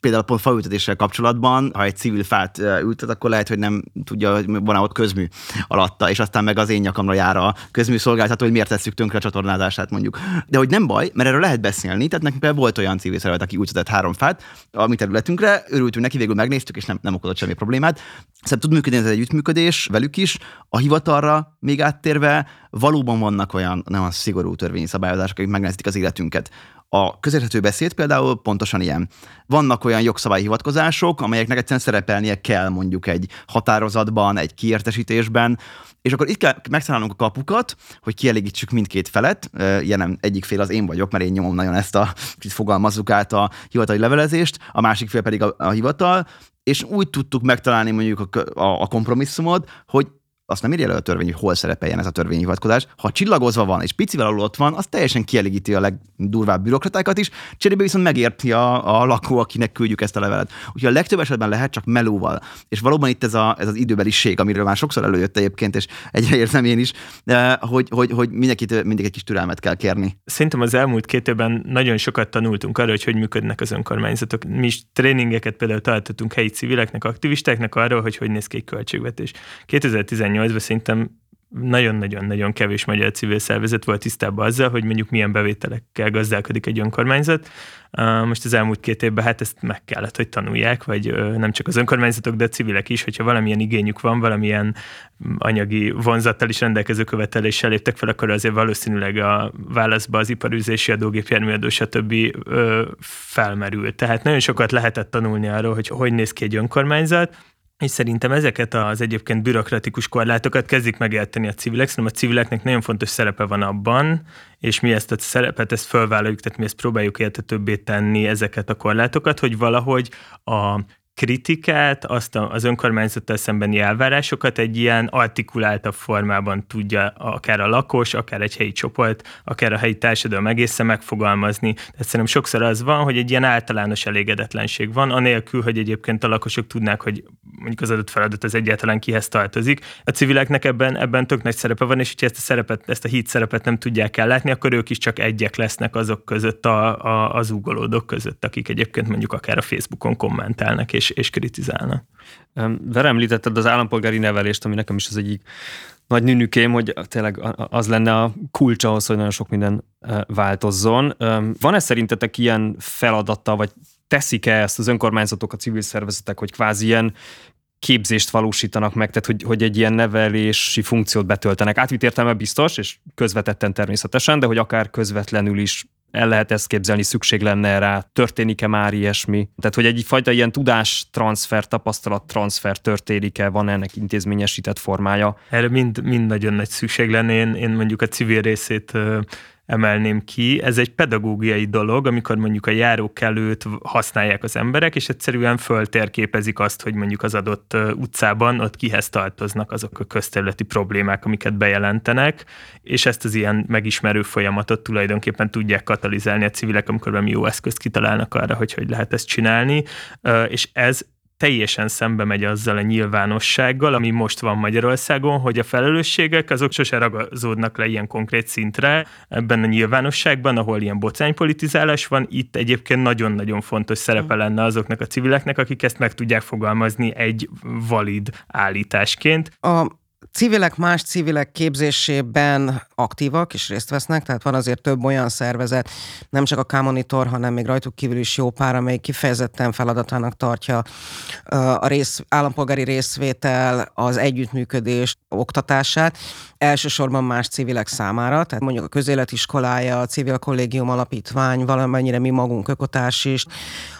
Például pont faültetéssel kapcsolatban, ha egy civil fát ültet, akkor lehet, hogy nem tudja, hogy van ott közmű alatta, és aztán meg az én nyakamra jár a közmű szolgáltató, hogy miért tesszük tönkre a csatornázását mondjuk. De hogy nem baj, mert erről lehet beszélni, tehát nekünk például volt olyan civil szervezet, aki ültetett három fát a mi területünkre, örültünk neki, végül megnéztük, és nem, nem okozott semmi problémát. Szerintem tud működni ez egy együttműködés velük is. A hivatalra még áttérve valóban vannak olyan az szigorú törvényi szabályozások, akik megnehezítik az életünket. A közérthető beszéd például pontosan ilyen. Vannak olyan jogszabályi hivatkozások, amelyeknek egyszerűen szerepelnie kell mondjuk egy határozatban, egy kiértesítésben, és akkor itt kell megszállnunk a kapukat, hogy kielégítsük mindkét felet. Jelen egyik fél az én vagyok, mert én nyomom nagyon ezt a, kicsit fogalmazzuk át a hivatali levelezést, a másik fél pedig a, a hivatal, és úgy tudtuk megtalálni mondjuk a, a, a kompromisszumot, hogy azt nem írja elő a törvény, hogy hol szerepeljen ez a törvényhivatkozás. Ha csillagozva van és picivel alul ott van, az teljesen kielégíti a legdurvább bürokratákat is, cserébe viszont megérti a, a lakó, akinek küldjük ezt a levelet. Úgyhogy a legtöbb esetben lehet csak melóval. És valóban itt ez, a, ez az időbeliség, amiről már sokszor előjött egyébként, és egyre érzem én is, hogy, hogy, hogy mindenkit mindig egy kis türelmet kell kérni. Szerintem az elmúlt két évben nagyon sokat tanultunk arra, hogy hogy működnek az önkormányzatok. Mi is tréningeket például tartottunk helyi civileknek, aktivistáknak arról, hogy hogy néz ki egy költségvetés. 2018 2018-ban szerintem nagyon-nagyon-nagyon kevés magyar civil szervezet volt tisztában azzal, hogy mondjuk milyen bevételekkel gazdálkodik egy önkormányzat. Most az elmúlt két évben hát ezt meg kellett, hogy tanulják, vagy nem csak az önkormányzatok, de a civilek is, hogyha valamilyen igényük van, valamilyen anyagi vonzattal is rendelkező követeléssel léptek fel, akkor azért valószínűleg a válaszba az iparűzési adó, gépjárműadó, stb. felmerült. Tehát nagyon sokat lehetett tanulni arról, hogy hogy néz ki egy önkormányzat, és szerintem ezeket az egyébként bürokratikus korlátokat kezdik megérteni a civilek, szerintem a civileknek nagyon fontos szerepe van abban, és mi ezt a szerepet, ezt fölvállaljuk, tehát mi ezt próbáljuk értetőbbé tenni ezeket a korlátokat, hogy valahogy a kritikát, azt az önkormányzattal szembeni elvárásokat egy ilyen artikuláltabb formában tudja akár a lakos, akár egy helyi csoport, akár a helyi társadalom egészen megfogalmazni. Tehát szerintem sokszor az van, hogy egy ilyen általános elégedetlenség van, anélkül, hogy egyébként a lakosok tudnák, hogy mondjuk az adott feladat az egyáltalán kihez tartozik. A civileknek ebben, ebben tök nagy szerepe van, és hogyha ezt a szerepet, ezt a híd szerepet nem tudják ellátni, akkor ők is csak egyek lesznek azok között, a, a, az ugolódók között, akik egyébként mondjuk akár a Facebookon kommentálnak, és, és kritizálnak. Ver említetted az állampolgári nevelést, ami nekem is az egyik nagy nünükém, hogy tényleg az lenne a kulcs ahhoz, hogy nagyon sok minden változzon. Van-e szerintetek ilyen feladata, vagy teszik-e ezt az önkormányzatok, a civil szervezetek, hogy kvázi ilyen képzést valósítanak meg, tehát hogy, hogy egy ilyen nevelési funkciót betöltenek. Átvitt értelme biztos, és közvetetten természetesen, de hogy akár közvetlenül is el lehet ezt képzelni, szükség lenne rá, történik-e már ilyesmi? Tehát, hogy egyfajta ilyen tudástranszfer, tapasztalattranszfer történik-e, van ennek intézményesített formája? Erre mind, mind nagyon nagy szükség lenne. Én, én mondjuk a civil részét emelném ki. Ez egy pedagógiai dolog, amikor mondjuk a járókelőt használják az emberek, és egyszerűen föltérképezik azt, hogy mondjuk az adott utcában ott kihez tartoznak azok a közterületi problémák, amiket bejelentenek, és ezt az ilyen megismerő folyamatot tulajdonképpen tudják katalizálni a civilek, amikor valami jó eszközt kitalálnak arra, hogy hogy lehet ezt csinálni, és ez teljesen szembe megy azzal a nyilvánossággal, ami most van Magyarországon, hogy a felelősségek azok sose ragazódnak le ilyen konkrét szintre ebben a nyilvánosságban, ahol ilyen bocánypolitizálás van. Itt egyébként nagyon-nagyon fontos szerepe lenne azoknak a civileknek, akik ezt meg tudják fogalmazni egy valid állításként. A civilek más civilek képzésében aktívak és részt vesznek, tehát van azért több olyan szervezet, nem csak a K-monitor, hanem még rajtuk kívül is jó pár, amely kifejezetten feladatának tartja a rész, állampolgári részvétel, az együttműködés oktatását, elsősorban más civilek számára, tehát mondjuk a közéletiskolája, a civil kollégium alapítvány, valamennyire mi magunk ökotárs is,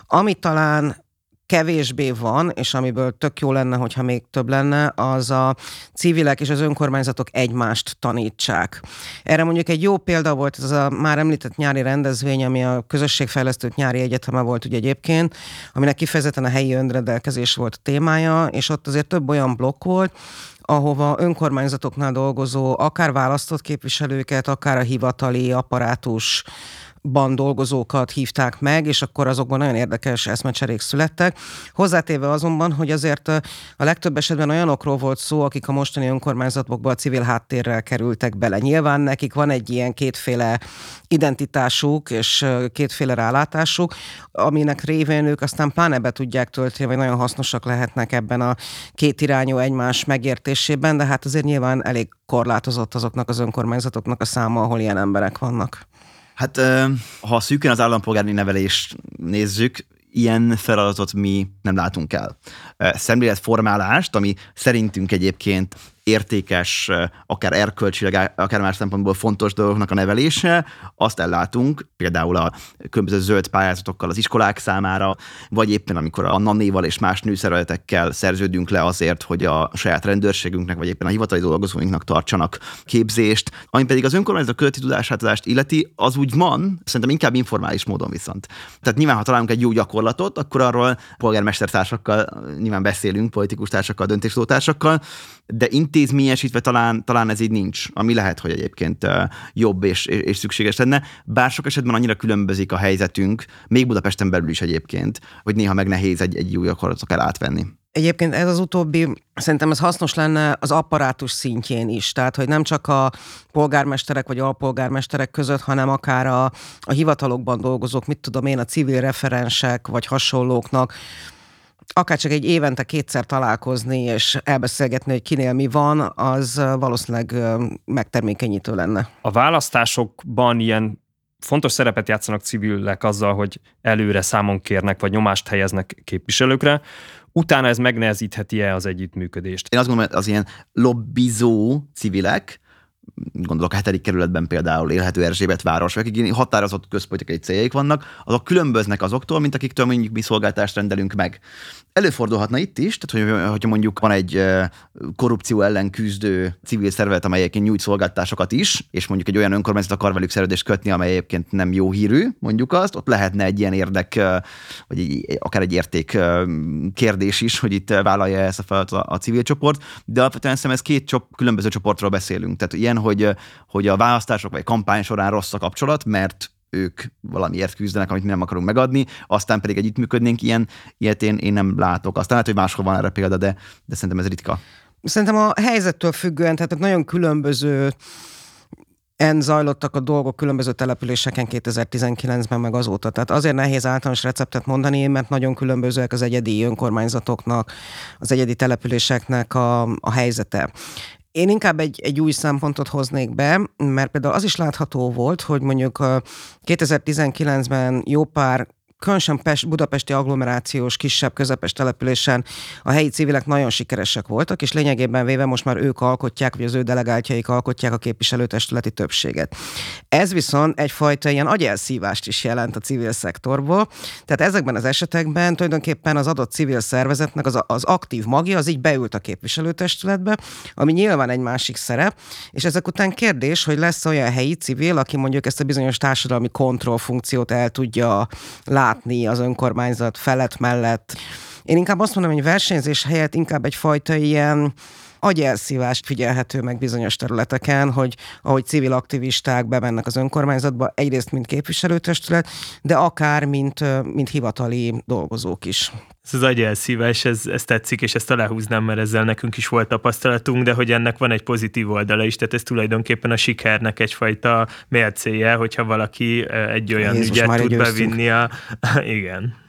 ami talán kevésbé van, és amiből tök jó lenne, hogyha még több lenne, az a civilek és az önkormányzatok egymást tanítsák. Erre mondjuk egy jó példa volt ez a már említett nyári rendezvény, ami a közösségfejlesztők nyári egyeteme volt ugye egyébként, aminek kifejezetten a helyi önrendelkezés volt a témája, és ott azért több olyan blokk volt, ahova önkormányzatoknál dolgozó, akár választott képviselőket, akár a hivatali apparátus ban dolgozókat hívták meg, és akkor azokban nagyon érdekes eszmecserék születtek. Hozzátéve azonban, hogy azért a legtöbb esetben olyanokról volt szó, akik a mostani önkormányzatokba a civil háttérrel kerültek bele. Nyilván nekik van egy ilyen kétféle identitásuk és kétféle rálátásuk, aminek révén ők aztán pláne be tudják tölteni, vagy nagyon hasznosak lehetnek ebben a két irányú egymás megértésében, de hát azért nyilván elég korlátozott azoknak az önkormányzatoknak a száma, ahol ilyen emberek vannak. Hát ha szűken az állampolgári nevelést nézzük, ilyen feladatot mi nem látunk el. Szemléletformálást, ami szerintünk egyébként értékes, akár erkölcsileg, akár más szempontból fontos dolgoknak a nevelése, azt ellátunk például a különböző zöld pályázatokkal az iskolák számára, vagy éppen amikor a nanéval és más nőszervezetekkel szerződünk le azért, hogy a saját rendőrségünknek, vagy éppen a hivatali dolgozóinknak tartsanak képzést, ami pedig az önkormányzat közötti tudásátadást illeti, az úgy van, szerintem inkább informális módon viszont. Tehát nyilván, ha találunk egy jó gyakorlatot, akkor arról polgármestertársakkal nyilván beszélünk, politikus társakkal, döntéshozótársakkal, de intézményesítve talán, talán ez így nincs, ami lehet, hogy egyébként jobb és, és szükséges lenne. Bár sok esetben annyira különbözik a helyzetünk, még Budapesten belül is egyébként, hogy néha meg nehéz egy, egy új akaratot el átvenni. Egyébként ez az utóbbi, szerintem ez hasznos lenne az apparátus szintjén is, tehát hogy nem csak a polgármesterek vagy alpolgármesterek között, hanem akár a, a hivatalokban dolgozók, mit tudom én, a civil referensek vagy hasonlóknak akár csak egy évente kétszer találkozni és elbeszélgetni, hogy kinél mi van, az valószínűleg megtermékenyítő lenne. A választásokban ilyen fontos szerepet játszanak civilek azzal, hogy előre számon kérnek, vagy nyomást helyeznek képviselőkre. Utána ez megnehezítheti-e az együttműködést? Én azt gondolom, hogy az ilyen lobbizó civilek, gondolok a hetedik kerületben például élhető Erzsébet város, akik határozott közpolitikai céljaik vannak, azok különböznek azoktól, mint akiktől mondjuk mi szolgáltást rendelünk meg. Előfordulhatna itt is, tehát hogy, hogyha mondjuk van egy korrupció ellen küzdő civil szervezet, amely egyébként nyújt szolgáltásokat is, és mondjuk egy olyan önkormányzat akar velük szerződést kötni, amely egyébként nem jó hírű, mondjuk azt, ott lehetne egy ilyen érdek, vagy egy, akár egy érték kérdés is, hogy itt vállalja ezt a feladatot a, a civil csoport, de alapvetően szerintem ez két csop, különböző csoportról beszélünk. Tehát ilyen, hogy, hogy a választások vagy kampány során rossz a kapcsolat, mert ők valamiért küzdenek, amit mi nem akarunk megadni, aztán pedig együttműködnénk, ilyen, ilyet én, én nem látok. Aztán lehet, hogy máshol van erre példa, de, de szerintem ez ritka. Szerintem a helyzettől függően, tehát nagyon különböző en zajlottak a dolgok különböző településeken 2019-ben meg azóta. Tehát azért nehéz általános receptet mondani, mert nagyon különbözőek az egyedi önkormányzatoknak, az egyedi településeknek a, a helyzete. Én inkább egy, egy új szempontot hoznék be, mert például az is látható volt, hogy mondjuk 2019-ben jó pár különösen Pest, budapesti agglomerációs, kisebb, közepes településen a helyi civilek nagyon sikeresek voltak, és lényegében véve most már ők alkotják, vagy az ő delegáltjaik alkotják a képviselőtestületi többséget. Ez viszont egyfajta ilyen agyelszívást is jelent a civil szektorból. Tehát ezekben az esetekben tulajdonképpen az adott civil szervezetnek az, az aktív magja az így beült a képviselőtestületbe, ami nyilván egy másik szerep, és ezek után kérdés, hogy lesz olyan helyi civil, aki mondjuk ezt a bizonyos társadalmi kontrollfunkciót el tudja látni, látni az önkormányzat felett mellett. Én inkább azt mondom, hogy versenyzés helyett inkább egyfajta ilyen agyelszívást figyelhető meg bizonyos területeken, hogy ahogy civil aktivisták bemennek az önkormányzatba, egyrészt mint képviselőtestület, de akár mint, mint hivatali dolgozók is. Ez az agyelszívás, ez, ez tetszik, és ezt aláhúznám, mert ezzel nekünk is volt tapasztalatunk, de hogy ennek van egy pozitív oldala is, tehát ez tulajdonképpen a sikernek egyfajta mércéje, hogyha valaki egy olyan Jézus, ügyet tud bevinni a... (laughs) Igen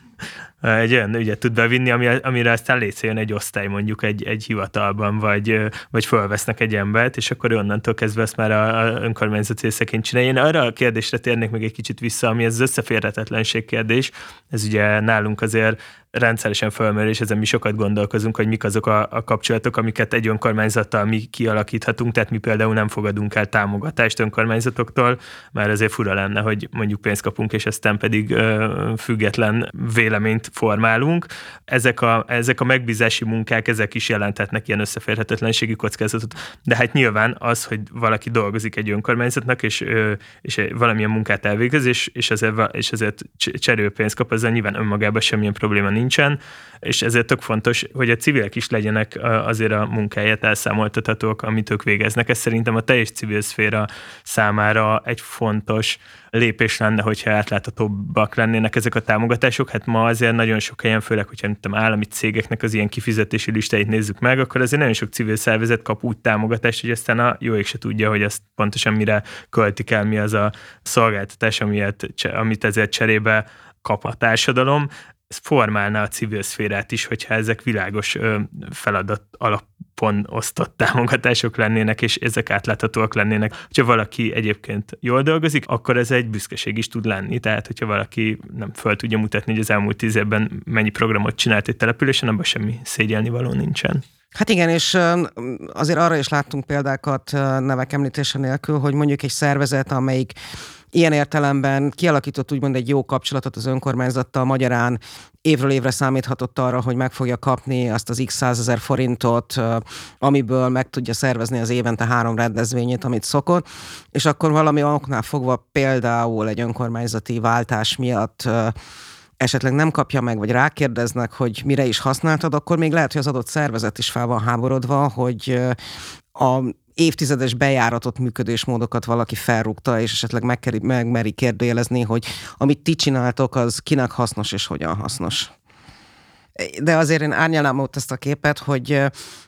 egy olyan ügyet tud bevinni, ami, amire aztán létszőjön egy osztály mondjuk egy, egy hivatalban, vagy, vagy fölvesznek egy embert, és akkor onnantól kezdve ezt már a, a önkormányzat részeként csinálja. Én arra a kérdésre térnék még egy kicsit vissza, ami ez az összeférhetetlenség kérdés. Ez ugye nálunk azért rendszeresen fölmerül, és ezen mi sokat gondolkozunk, hogy mik azok a, a kapcsolatok, amiket egy önkormányzattal mi kialakíthatunk, tehát mi például nem fogadunk el támogatást önkormányzatoktól, mert ezért fura lenne, hogy mondjuk pénzt kapunk, és aztán pedig ö, független véleményt formálunk. Ezek a, ezek a megbízási munkák, ezek is jelentetnek ilyen összeférhetetlenségi kockázatot, de hát nyilván az, hogy valaki dolgozik egy önkormányzatnak, és, ö, és valamilyen munkát elvégez, és, és, ezért, és ezért cserélpénzt kap, ezzel nyilván önmagában semmilyen probléma nincs nincsen, és ezért tök fontos, hogy a civilek is legyenek azért a munkáját elszámoltathatók, amit ők végeznek. Ez szerintem a teljes civil szféra számára egy fontos lépés lenne, hogyha átláthatóbbak lennének ezek a támogatások. Hát ma azért nagyon sok helyen, főleg, hogyha nem tudom, állami cégeknek az ilyen kifizetési listáit nézzük meg, akkor azért nagyon sok civil szervezet kap úgy támogatást, hogy aztán a jó ég se tudja, hogy azt pontosan mire költik el, mi az a szolgáltatás, amit ezért cserébe kap a társadalom ez formálná a civil szférát is, hogyha ezek világos feladat alapon osztott támogatások lennének, és ezek átláthatóak lennének. Ha valaki egyébként jól dolgozik, akkor ez egy büszkeség is tud lenni. Tehát, hogyha valaki nem föl tudja mutatni, hogy az elmúlt tíz évben mennyi programot csinált egy településen, abban semmi szégyelni nincsen. Hát igen, és azért arra is láttunk példákat nevek említése nélkül, hogy mondjuk egy szervezet, amelyik ilyen értelemben kialakított úgymond egy jó kapcsolatot az önkormányzattal, magyarán. Évről évre számíthatott arra, hogy meg fogja kapni azt az x százezer forintot, amiből meg tudja szervezni az évente három rendezvényét, amit szokott, és akkor valami oknál fogva például egy önkormányzati váltás miatt esetleg nem kapja meg, vagy rákérdeznek, hogy mire is használtad, akkor még lehet, hogy az adott szervezet is fel van háborodva, hogy a évtizedes bejáratott működésmódokat valaki felrúgta, és esetleg megmeri, megmeri kérdőjelezni, hogy amit ti csináltok, az kinek hasznos és hogyan hasznos. De azért én árnyalnám ott ezt a képet, hogy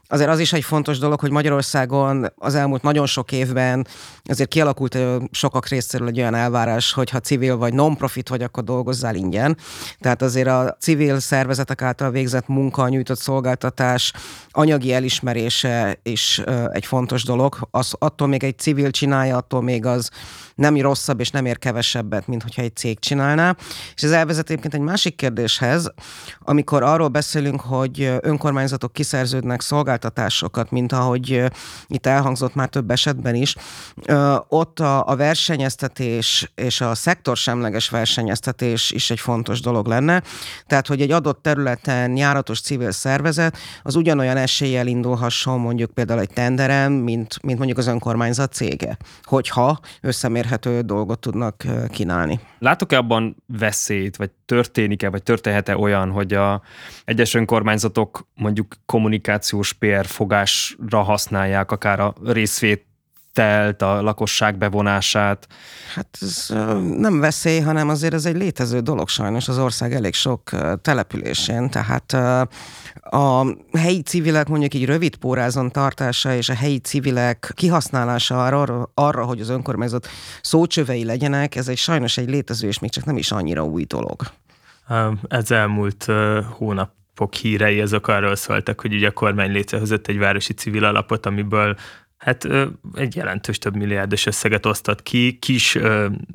azért az is egy fontos dolog, hogy Magyarországon az elmúlt nagyon sok évben azért kialakult sokak részéről egy olyan elvárás, hogy ha civil vagy non-profit vagy, akkor dolgozzál ingyen. Tehát azért a civil szervezetek által végzett munka, nyújtott szolgáltatás anyagi elismerése is egy fontos dolog. Az, attól még egy civil csinálja, attól még az nem rosszabb és nem ér kevesebbet, mint hogyha egy cég csinálná. És ez elvezet egyébként egy másik kérdéshez, amikor arról beszélünk, hogy önkormányzatok kiszerződnek szolgáltatásokat, szolgáltatásokat, mint ahogy itt elhangzott már több esetben is, ott a, a versenyeztetés és a szektorsemleges versenyeztetés is egy fontos dolog lenne. Tehát, hogy egy adott területen járatos civil szervezet az ugyanolyan eséllyel indulhasson mondjuk például egy tenderen, mint, mint mondjuk az önkormányzat cége, hogyha összemérhető dolgot tudnak kínálni. Látok-e abban veszélyt, vagy történik-e, vagy történhet-e olyan, hogy a egyes önkormányzatok mondjuk kommunikációs PR fogásra használják akár a részvét telt, a lakosság bevonását. Hát ez nem veszély, hanem azért ez egy létező dolog sajnos az ország elég sok településén, tehát a helyi civilek mondjuk így rövid pórázon tartása és a helyi civilek kihasználása arra, arra, hogy az önkormányzat szócsövei legyenek, ez egy sajnos egy létező és még csak nem is annyira új dolog. Ez elmúlt hónap fog hírei azok arról szóltak, hogy ugye a kormány létrehozott egy városi civil alapot, amiből hát egy jelentős több milliárdos összeget osztott ki, kis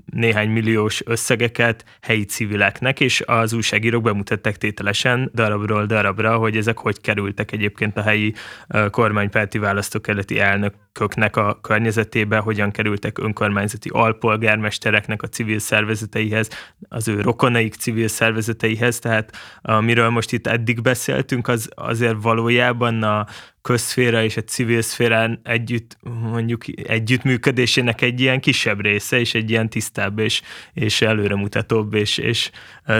néhány milliós összegeket helyi civileknek, és az újságírók bemutatták tételesen darabról darabra, hogy ezek hogy kerültek egyébként a helyi kormánypárti választókerületi elnököknek a környezetébe, hogyan kerültek önkormányzati alpolgármestereknek a civil szervezeteihez, az ő rokonaik civil szervezeteihez, tehát amiről most itt eddig beszéltünk, az azért valójában a közszféra és a civil szférán együtt, mondjuk együttműködésének egy ilyen kisebb része, és egy ilyen tisztább és, és előremutatóbb és, és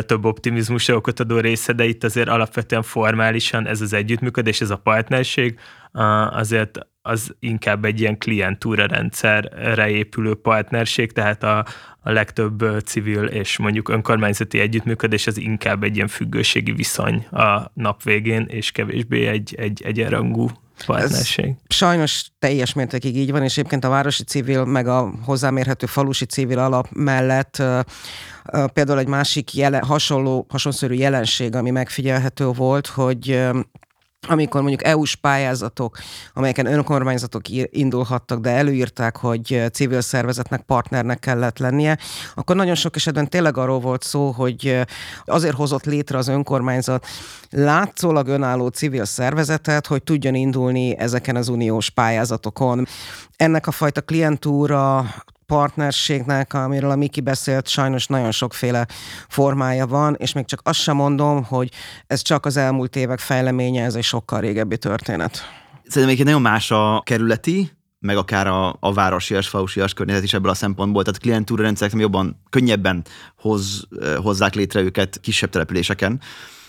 több optimizmusra okot adó része, de itt azért alapvetően formálisan ez az együttműködés, ez a partnerség azért az inkább egy ilyen klientúra rendszerre épülő partnerség, tehát a, a legtöbb civil és mondjuk önkormányzati együttműködés az inkább egy ilyen függőségi viszony a nap végén, és kevésbé egy, egy egyenrangú partnerség. Ez sajnos teljes mértékig így van, és egyébként a városi civil, meg a hozzámérhető falusi civil alap mellett például egy másik jelen, hasonló, hasonszörű jelenség, ami megfigyelhető volt, hogy amikor mondjuk EU-s pályázatok, amelyeken önkormányzatok indulhattak, de előírták, hogy civil szervezetnek, partnernek kellett lennie, akkor nagyon sok esetben tényleg arról volt szó, hogy azért hozott létre az önkormányzat látszólag önálló civil szervezetet, hogy tudjon indulni ezeken az uniós pályázatokon. Ennek a fajta klientúra partnerségnek, amiről a Miki beszélt, sajnos nagyon sokféle formája van, és még csak azt sem mondom, hogy ez csak az elmúlt évek fejleménye, ez egy sokkal régebbi történet. Szerintem egy nagyon más a kerületi, meg akár a, a városias, fausias környezet is ebből a szempontból, tehát klientúra rendszerek jobban, könnyebben hoz, hozzák létre őket kisebb településeken.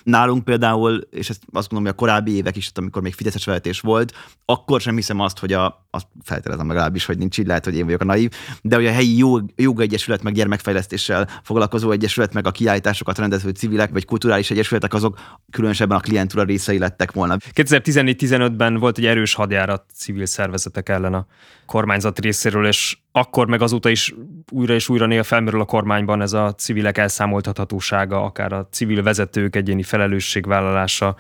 Nálunk például, és ezt azt gondolom, hogy a korábbi évek is, amikor még Fideszes vezetés volt, akkor sem hiszem azt, hogy a, azt feltételezem legalábbis, hogy nincs így, lehet, hogy én vagyok a naív, de hogy a helyi jog, jogegyesület, meg gyermekfejlesztéssel foglalkozó egyesület, meg a kiállításokat rendező civilek, vagy kulturális egyesületek, azok különösebben a klientúra részei lettek volna. 2014-15-ben volt egy erős hadjárat civil szervezetek ellen a kormányzat részéről, és akkor meg azóta is újra és újra néha felmerül a kormányban ez a civilek elszámoltathatósága, akár a civil vezetők egyéni felelősségvállalása.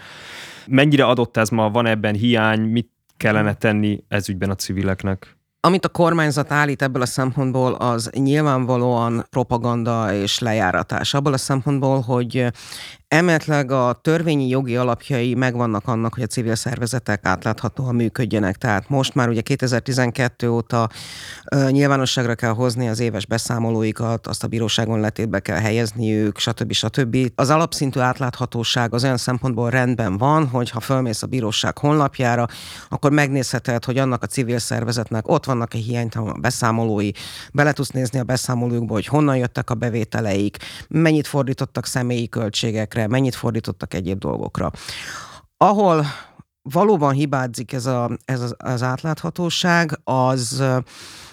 Mennyire adott ez ma, van ebben hiány, mit kellene tenni ez ügyben a civileknek? Amit a kormányzat állít ebből a szempontból, az nyilvánvalóan propaganda és lejáratás. Abból a szempontból, hogy Emetleg a törvényi jogi alapjai megvannak annak, hogy a civil szervezetek átláthatóan működjenek. Tehát most már ugye 2012 óta nyilvánosságra kell hozni az éves beszámolóikat, azt a bíróságon letétbe kell helyezniük, stb. stb. Az alapszintű átláthatóság az olyan szempontból rendben van, hogy ha fölmész a bíróság honlapjára, akkor megnézheted, hogy annak a civil szervezetnek ott vannak-e hiánytalan beszámolói, bele tudsz nézni a beszámolókba, hogy honnan jöttek a bevételeik, mennyit fordítottak személyi költségekre, ezekre, mennyit fordítottak egyéb dolgokra. Ahol valóban hibázik ez, a, ez az, az átláthatóság, az,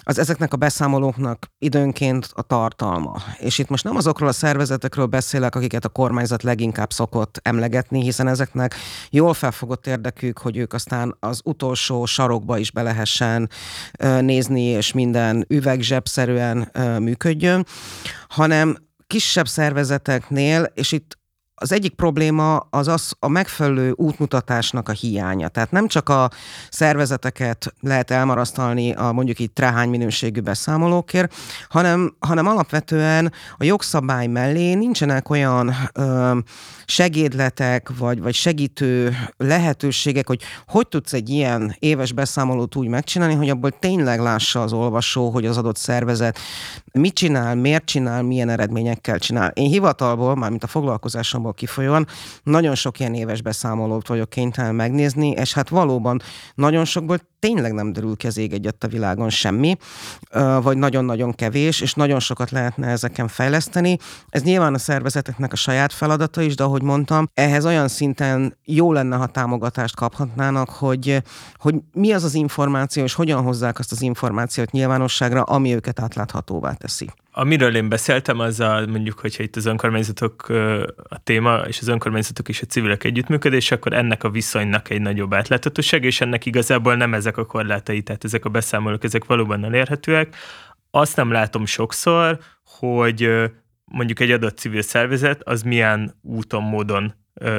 az ezeknek a beszámolóknak időnként a tartalma. És itt most nem azokról a szervezetekről beszélek, akiket a kormányzat leginkább szokott emlegetni, hiszen ezeknek jól felfogott érdekük, hogy ők aztán az utolsó sarokba is be lehessen nézni, és minden üvegzsebszerűen működjön, hanem kisebb szervezeteknél, és itt Az egyik probléma az az a megfelelő útmutatásnak a hiánya. Tehát nem csak a szervezeteket lehet elmarasztalni a mondjuk itt tráhány minőségű beszámolókért, hanem, hanem alapvetően a jogszabály mellé nincsenek olyan ö, segédletek, vagy, vagy segítő lehetőségek, hogy hogy tudsz egy ilyen éves beszámolót úgy megcsinálni, hogy abból tényleg lássa az olvasó, hogy az adott szervezet mit csinál, miért csinál, milyen eredményekkel csinál. Én hivatalból, mármint a foglalkozásomból kifolyóan, nagyon sok ilyen éves beszámolót vagyok kénytelen megnézni, és hát valóban nagyon sokból tényleg nem derül ki az ég egyet a világon semmi, vagy nagyon-nagyon kevés, és nagyon sokat lehetne ezeken fejleszteni. Ez nyilván a szervezeteknek a saját feladata is, de ahogy mondtam, ehhez olyan szinten jó lenne, ha támogatást kaphatnának, hogy, hogy mi az az információ, és hogyan hozzák azt az információt nyilvánosságra, ami őket átláthatóvá teszi. Amiről én beszéltem, az a, mondjuk, hogyha itt az önkormányzatok a téma, és az önkormányzatok és a civilek együttműködés, akkor ennek a viszonynak egy nagyobb átláthatóság, és ennek igazából nem ezek a korlátai, tehát ezek a beszámolók, ezek valóban elérhetőek. Azt nem látom sokszor, hogy mondjuk egy adott civil szervezet az milyen úton, módon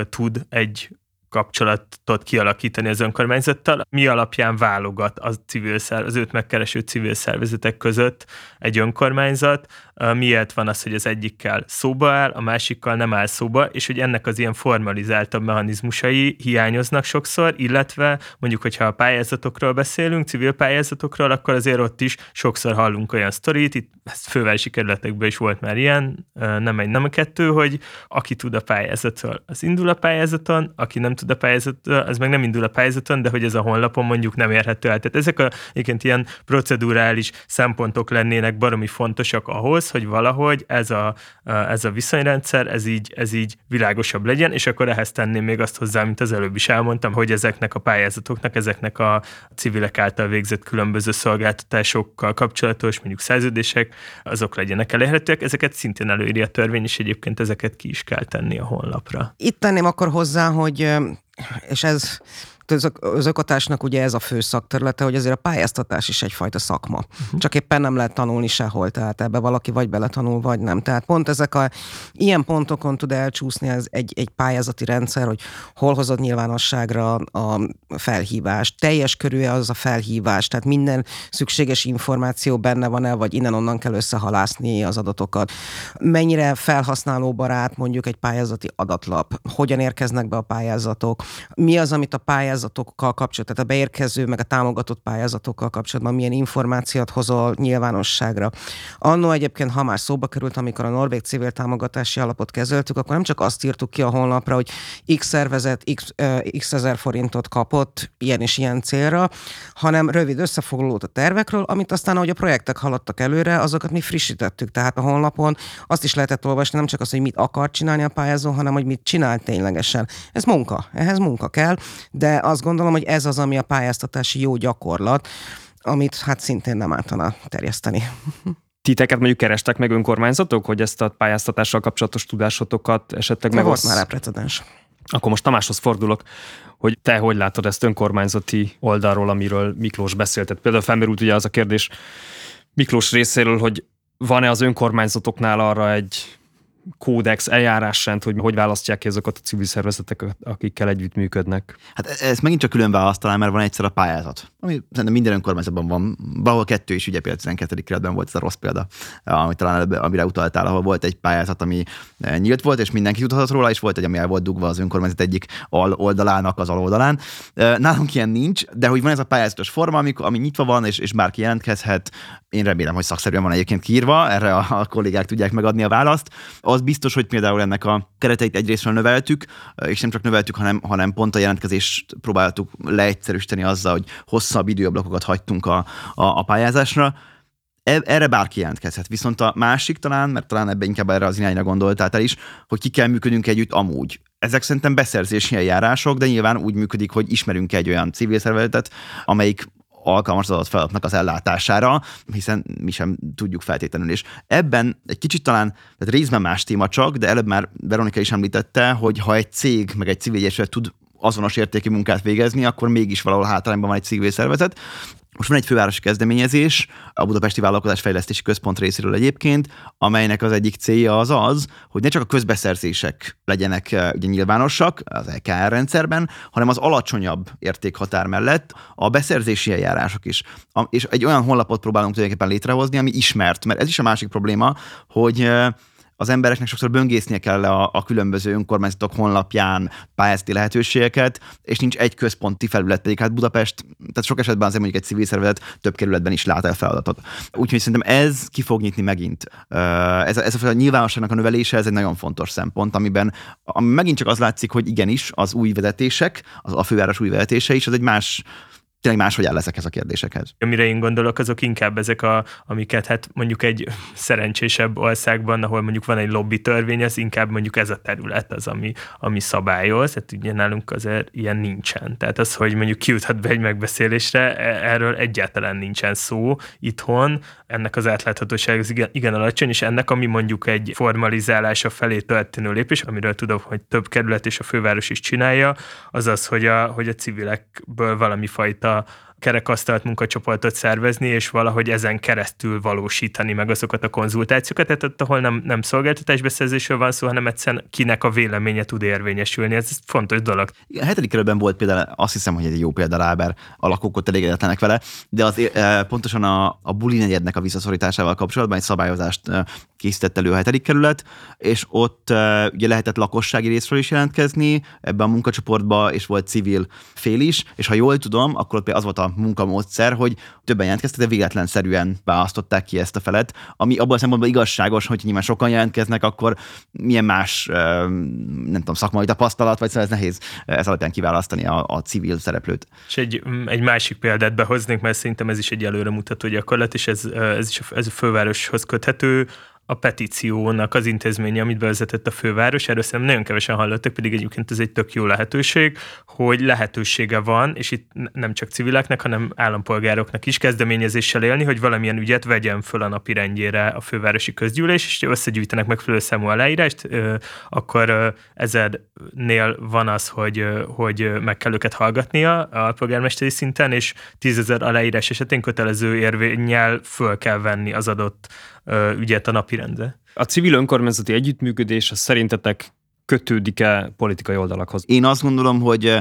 tud egy kapcsolatot kialakítani az önkormányzattal, mi alapján válogat a civil szerv, az őt megkereső civil szervezetek között egy önkormányzat, miért van az, hogy az egyikkel szóba áll, a másikkal nem áll szóba, és hogy ennek az ilyen formalizáltabb mechanizmusai hiányoznak sokszor, illetve mondjuk, hogyha a pályázatokról beszélünk, civil pályázatokról, akkor azért ott is sokszor hallunk olyan sztorit, itt fővárosi kerületekben is volt már ilyen, nem egy, nem a kettő, hogy aki tud a pályázatról, az indul a pályázaton, aki nem tud a pályázaton, az meg nem indul a pályázaton, de hogy ez a honlapon mondjuk nem érhető el. Tehát ezek a egyébként ilyen procedurális szempontok lennének baromi fontosak ahhoz, hogy valahogy ez a, ez a viszonyrendszer, ez így, ez így világosabb legyen, és akkor ehhez tenném még azt hozzá, mint az előbb is elmondtam, hogy ezeknek a pályázatoknak, ezeknek a civilek által végzett különböző szolgáltatásokkal kapcsolatos, mondjuk szerződések, azok legyenek elérhetőek. Ezeket szintén előírja a törvény, és egyébként ezeket ki is kell tenni a honlapra. Itt tenném akkor hozzá, hogy és ez az ökotásnak ugye ez a fő szakterülete, hogy azért a pályáztatás is egyfajta szakma. Uh-huh. Csak éppen nem lehet tanulni sehol, tehát ebbe valaki vagy beletanul, vagy nem. Tehát pont ezek a ilyen pontokon tud elcsúszni ez egy, egy pályázati rendszer, hogy hol hozod nyilvánosságra a felhívást, teljes körű az a felhívás, tehát minden szükséges információ benne van-e, vagy innen-onnan kell összehalászni az adatokat. Mennyire felhasználóbarát mondjuk egy pályázati adatlap, hogyan érkeznek be a pályázatok, mi az, amit a pályázat pályázatokkal kapcsolatban, tehát a beérkező, meg a támogatott pályázatokkal kapcsolatban milyen információt hozol nyilvánosságra. Annó egyébként, ha már szóba került, amikor a Norvég civil támogatási alapot kezeltük, akkor nem csak azt írtuk ki a honlapra, hogy X szervezet X, X ezer forintot kapott ilyen és ilyen célra, hanem rövid összefoglalót a tervekről, amit aztán, ahogy a projektek haladtak előre, azokat mi frissítettük. Tehát a honlapon azt is lehetett olvasni, nem csak az, hogy mit akar csinálni a pályázó, hanem hogy mit csinál ténylegesen. Ez munka, ehhez munka kell, de azt gondolom, hogy ez az, ami a pályáztatási jó gyakorlat, amit hát szintén nem ártana terjeszteni. Titeket mondjuk kerestek meg önkormányzatok, hogy ezt a pályáztatással kapcsolatos tudásotokat esetleg meg Volt már rá precedens. Akkor most Tamáshoz fordulok, hogy te hogy látod ezt önkormányzati oldalról, amiről Miklós beszélt. Tehát például felmerült ugye az a kérdés Miklós részéről, hogy van-e az önkormányzatoknál arra egy kódex, eljárásrend, hogy hogy választják ki azokat a civil szervezeteket, akikkel együttműködnek. Hát e- ez megint csak külön választanám, mert van egyszer a pályázat. Ami szerintem minden önkormányzatban van. Valahol kettő is, ugye például 12. keretben volt ez a rossz példa, amit talán előbb, amire utaltál, ahol volt egy pályázat, ami e, nyílt volt, és mindenki tudhatott róla, és volt egy, ami el volt dugva az önkormányzat egyik al oldalának az aloldalán. E, nálunk ilyen nincs, de hogy van ez a pályázatos forma, ami, ami nyitva van, és, és bárki jelentkezhet, én remélem, hogy szakszerűen van egyébként kiírva, erre a, a kollégák tudják megadni a választ. Az biztos, hogy például ennek a kereteit egyrésztről növeltük, és nem csak növeltük, hanem, hanem pont a jelentkezést próbáltuk leegyszerűsíteni azzal, hogy hosszabb időablakokat hagytunk a, a, a pályázásra. E, erre bárki jelentkezhet. Viszont a másik talán, mert talán ebben inkább erre az irányra gondoltál el is, hogy ki kell működünk együtt amúgy. Ezek szerintem beszerzési eljárások, de nyilván úgy működik, hogy ismerünk egy olyan civil szervezetet, amelyik alkalmas az adott feladatnak az ellátására, hiszen mi sem tudjuk feltétlenül. És ebben egy kicsit talán, tehát részben más téma csak, de előbb már Veronika is említette, hogy ha egy cég, meg egy civil egyesület tud azonos értékű munkát végezni, akkor mégis valahol hátrányban van egy civil szervezet. Most van egy fővárosi kezdeményezés, a Budapesti Vállalkozás Fejlesztési Központ részéről egyébként, amelynek az egyik célja az az, hogy ne csak a közbeszerzések legyenek eh, ugye nyilvánosak az EKR rendszerben, hanem az alacsonyabb értékhatár mellett a beszerzési eljárások is. És egy olyan honlapot próbálunk tulajdonképpen létrehozni, ami ismert, mert ez is a másik probléma, hogy eh, az embereknek sokszor böngésznie kell a, a különböző önkormányzatok honlapján pályázati lehetőségeket, és nincs egy központi felület, pedig hát Budapest, tehát sok esetben azért mondjuk egy civil szervezet több kerületben is lát el feladatot. Úgyhogy szerintem ez ki fog nyitni megint. Ez, a, ez a nyilvánosságnak a növelése, ez egy nagyon fontos szempont, amiben ami megint csak az látszik, hogy igenis az új vezetések, az a főváros új vezetése is, az egy más tényleg máshogy áll ezekhez a kérdésekhez. Amire én gondolok, azok inkább ezek, a, amiket hát mondjuk egy szerencsésebb országban, ahol mondjuk van egy lobby törvény, az inkább mondjuk ez a terület az, ami, ami szabályoz, hát ugye nálunk azért ilyen nincsen. Tehát az, hogy mondjuk kijuthat be egy megbeszélésre, e, erről egyáltalán nincsen szó itthon, ennek az átláthatóság az igen, igen alacsony, és ennek, ami mondjuk egy formalizálása felé történő lépés, amiről tudom, hogy több kerület és a főváros is csinálja, az az, hogy a, hogy a civilekből valami fajta kerekasztalt munkacsoportot szervezni, és valahogy ezen keresztül valósítani meg azokat a konzultációkat, tehát ott, ahol nem, nem szolgáltatásbeszerzésről van szó, hanem egyszerűen kinek a véleménye tud érvényesülni. Ez fontos dolog. A hetedik kerületben volt például, azt hiszem, hogy egy jó példa Láber, a lakók ott elégedetlenek vele, de az e, pontosan a, a buli negyednek a visszaszorításával kapcsolatban egy szabályozást e, készített elő a hetedik kerület, és ott ugye lehetett lakossági részről is jelentkezni ebben a munkacsoportba, és volt civil fél is, és ha jól tudom, akkor ott az volt a munkamódszer, hogy többen jelentkeztek, de véletlenszerűen választották ki ezt a felet, ami abban a szempontból igazságos, hogy nyilván sokan jelentkeznek, akkor milyen más, nem tudom, szakmai tapasztalat, vagy szóval ez nehéz ez alapján kiválasztani a, a civil szereplőt. És egy, egy másik példát behoznék, mert szerintem ez is egy előremutató gyakorlat, és ez, ez is a, ez a fővároshoz köthető, a petíciónak az intézménye, amit bevezetett a főváros, erről szerintem nagyon kevesen hallottak, pedig egyébként ez egy tök jó lehetőség, hogy lehetősége van, és itt nem csak civileknek, hanem állampolgároknak is kezdeményezéssel élni, hogy valamilyen ügyet vegyen föl a napi rendjére a fővárosi közgyűlés, és összegyűjtenek megfelelő számú aláírást, akkor ezernél van az, hogy, hogy meg kell őket hallgatnia a polgármesteri szinten, és tízezer aláírás esetén kötelező érvényel föl kell venni az adott ügyet a napirendre. A civil önkormányzati együttműködés az szerintetek kötődik-e politikai oldalakhoz? Én azt gondolom, hogy